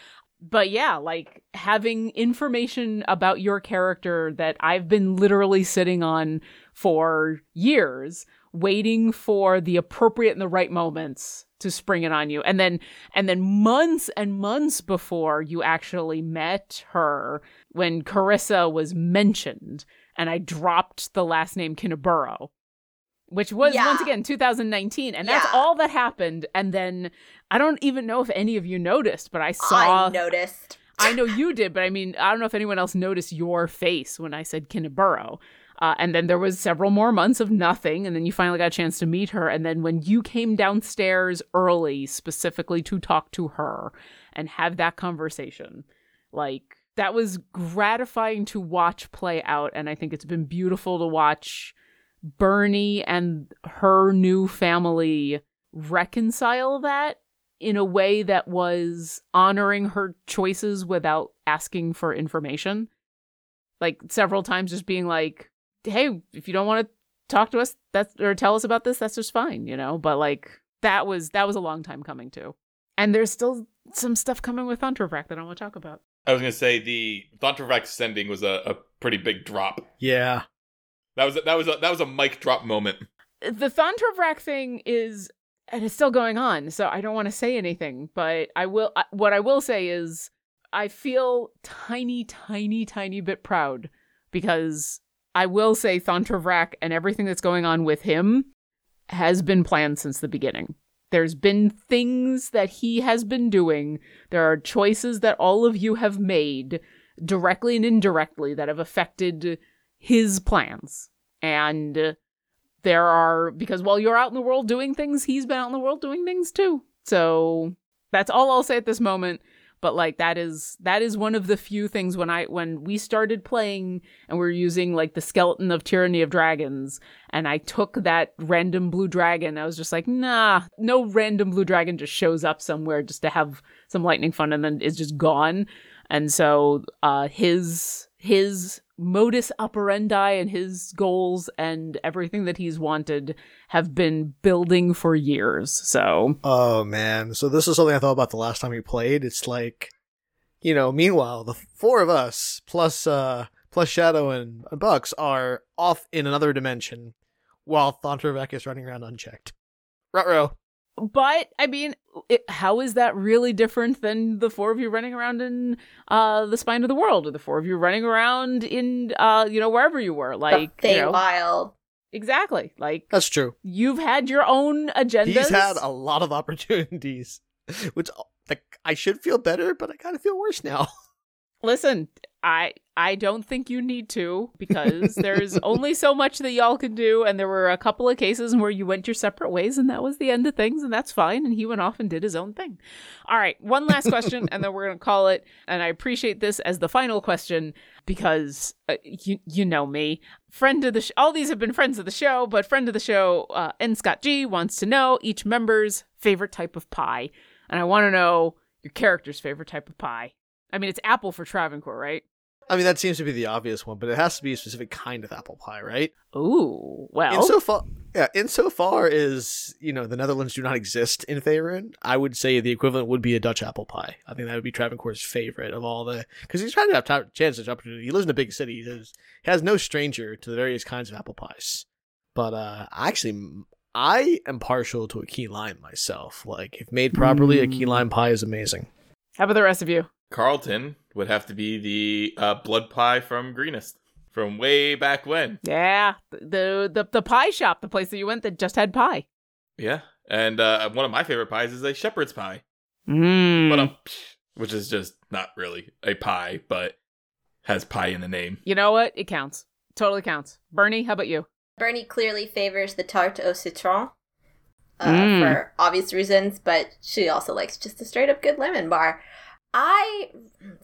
S1: But yeah, like having information about your character that I've been literally sitting on for years waiting for the appropriate and the right moments to spring it on you and then and then months and months before you actually met her when Carissa was mentioned and I dropped the last name Kinnaburo which was
S4: Yeah.
S1: once again 2019 and that's
S4: Yeah.
S1: all that happened and then I don't even know if any of you noticed but I saw
S4: I noticed.
S1: I know you did, but I mean, I don't know if anyone else noticed your face when I said Kinnaburo. Uh, and then there was several more months of nothing, and then you finally got a chance to meet her. And then when you came downstairs early, specifically to talk to her and have that conversation, like that was gratifying to watch play out. And I think it's been beautiful to watch Bernie and her new family reconcile that in a way that was honoring her choices without asking for information. Like several times just being like, "Hey, if you don't want to talk to us, that's or tell us about this, that's just fine," you know? But like that was that was a long time coming too. And there's still some stuff coming with Thundervrak that I want to talk about.
S3: I was gonna say the Thontervrak sending was a, a pretty big drop.
S2: Yeah.
S3: That was a, that was a, that was a mic drop moment.
S1: the Thontervrak thing is and it's still going on so i don't want to say anything but i will I- what i will say is i feel tiny tiny tiny bit proud because i will say Thontervrak and everything that's going on with him has been planned since the beginning there's been things that he has been doing there are choices that all of you have made directly and indirectly that have affected his plans and there are because while you're out in the world doing things, he's been out in the world doing things too. So that's all I'll say at this moment. But like that is that is one of the few things when I when we started playing and we are using like the skeleton of Tyranny of Dragons and I took that random blue dragon, I was just like, nah, no random blue dragon just shows up somewhere just to have some lightning fun and then is just gone. And so uh his his modus operandi and his goals and everything that he's wanted have been building for years. So
S2: Oh man. So this is something I thought about the last time we played. It's like, you know, meanwhile, the four of us plus uh plus Shadow and, Bucks are off in another dimension while Thontervrak is running around unchecked. Ruh-roh.
S1: But I mean, it, how is that really different than the four of you running around in uh the spine of the world or the four of you running around in uh you know wherever you were like
S4: the
S1: you know,
S4: Feywild.
S1: exactly like
S2: That's true.
S1: you've had your own agendas
S2: He's had a lot of [LAUGHS] opportunities, which like I should feel better, but I kind of feel worse now. [LAUGHS]
S1: Listen, I I don't think you need to because there's [LAUGHS] only so much that y'all can do and there were a couple of cases where you went your separate ways and that was the end of things and that's fine and he went off and did his own thing. All right, one last question and then we're going to call it and I appreciate this as the final question because uh, you you know me. Friend of the sh- all these have been friends of the show, but friend of the show uh N Scott G wants to know each member's favorite type of pie and I want to know your character's favorite type of pie. I mean, it's apple for Travancore, right?
S2: I mean, that seems to be the obvious one, but it has to be a specific kind of apple pie, right?
S1: Ooh, well.
S2: Insofar, yeah, insofar as you know, the Netherlands do not exist in Faerun, I would say the equivalent would be a Dutch apple pie. I think that would be Travancore's favorite of all the because he's trying to have t- chances, opportunity. He lives in a big city. He has, he has no stranger to the various kinds of apple pies. But uh actually, I am partial to a key lime myself. Like, if made properly, a key
S1: Mm.
S2: lime pie is amazing.
S1: How about the rest of you?
S3: Carlton would have to be the uh, blood pie from Greenest from way back when.
S1: Yeah, the, the the pie shop, the place that you went that just had pie.
S3: Yeah, and uh, one of my favorite pies is a shepherd's pie,
S1: Mm.
S3: um, which is just not really a pie, but has pie in the name.
S1: You know what? It counts. Totally counts. Bernie, how about you?
S4: Bernie clearly favors the tarte au citron uh,
S1: Mm.
S4: for obvious reasons, but she also likes just a straight up good lemon bar. I,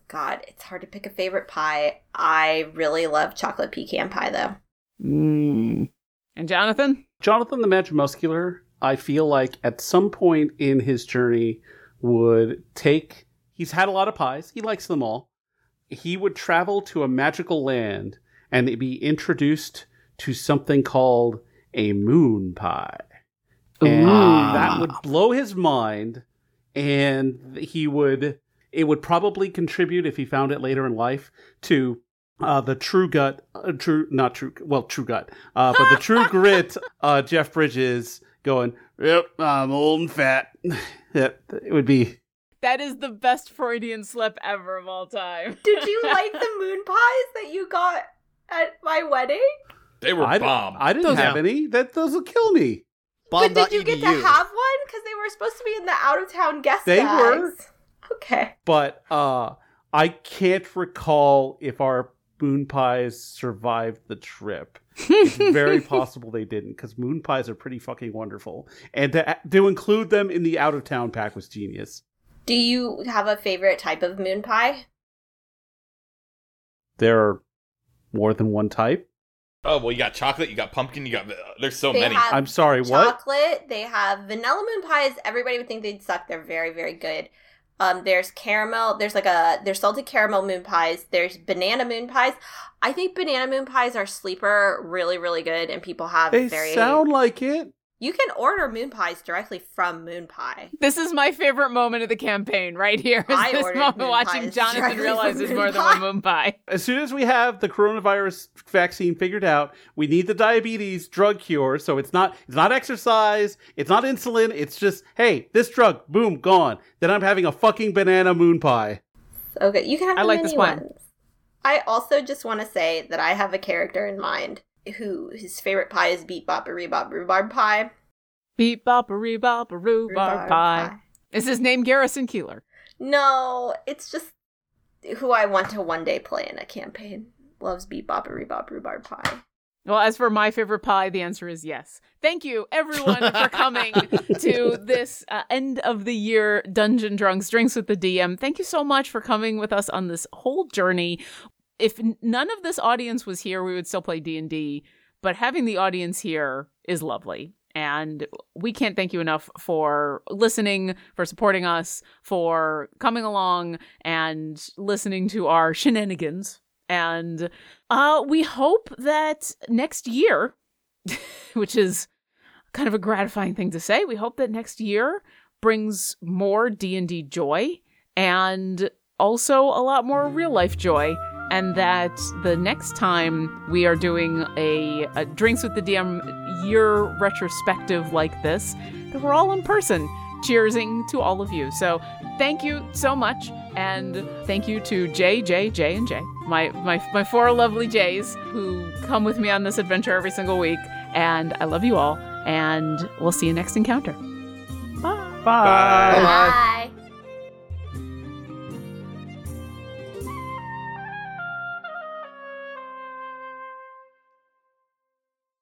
S4: God, it's hard to pick a favorite pie. I really love chocolate pecan pie, though.
S1: Mm. And Jonathan?
S5: Jonathan the Magic Muscular, I feel like at some point in his journey would take. He's had a lot of pies. He likes them all. He would travel to a magical land and be introduced to something called a moon pie. And
S1: Ooh.
S5: that would blow his mind. And he would. It would probably contribute if he found it later in life to uh, the true gut, uh, true not true, well, true gut, uh, but the true grit. Uh, Jeff Bridges going, "Yep, I'm old and fat." [LAUGHS] Yep, it would be.
S1: That is the best Freudian slip ever of all time. [LAUGHS]
S4: Did you like [LAUGHS] the moon pies that you got at my wedding?
S3: They were
S5: I,
S3: bomb.
S5: I didn't
S2: Those-
S5: have any. That those will kill me.
S2: Bomb
S4: but did you get to have one? Because they were supposed to be in the out of town guest
S5: They
S4: bags.
S5: were.
S4: Okay.
S5: But uh, I can't recall if our moon pies survived the trip. It's very [LAUGHS] possible they didn't because moon pies are pretty fucking wonderful, and to to include them in the out of town pack was genius.
S4: Do you have a favorite type of moon pie?
S5: There are more than one type.
S3: oh well, you got chocolate, you got pumpkin, you got. Uh, there's so
S4: They
S3: many.
S5: I'm sorry, what?
S4: chocolate. They have vanilla moon pies. Everybody would think they'd suck. They're very, very good. Um, there's caramel. There's like a there's salted caramel moon pies. There's banana moon pies. I think banana moon pies are sleeper, really, really good, and people have
S5: They
S4: very.
S5: sound like it.
S4: You can order moon pies directly from Moon Pie.
S1: This is my favorite moment of the campaign right here. Is
S4: I
S1: this
S4: ordered
S1: moment
S4: moon
S1: watching
S4: pies
S1: Jonathan
S4: directly
S1: realize there's more than one moon pie.
S5: As soon as we have the coronavirus vaccine figured out, we need the diabetes drug cure. So it's not it's not exercise, it's not insulin. It's just hey, this drug, boom, gone. Then I'm having a fucking banana moon pie.
S4: Okay. You can have
S1: I like
S4: mini
S1: this plan.
S4: ones. I also just want to say that I have a character in mind who his favorite pie is beet bop rhubarb rhubarb pie.
S1: Beep bop a bop a rhubarb pie. Is his name Garrison Keillor?
S4: No, it's just who I want to one day play in a campaign. Loves beet bop rhubarb rhubarb pie.
S1: Well, as for my favorite pie, the answer is yes. Thank you, everyone, for coming [LAUGHS] to this uh, end of the year Dungeon Drunks Drinks with the DM. Thank you so much for coming with us on this whole journey. If none of this audience was here, we would still play D and D. But having the audience here is lovely, and we can't thank you enough for listening, for supporting us, for coming along and listening to our shenanigans. And uh, we hope that next year, [LAUGHS] which is kind of a gratifying thing to say, we hope that next year brings more D&D joy and also a lot more real life joy and that the next time we are doing a, a drinks with the DM year retrospective like this that we're all in person cheersing to all of you. So thank you so much and thank you to J, J, J, and J, my my my four lovely J's who come with me on this adventure every single week. And I love you all. And we'll see you next encounter. Bye.
S5: Bye.
S2: Bye.
S4: Bye.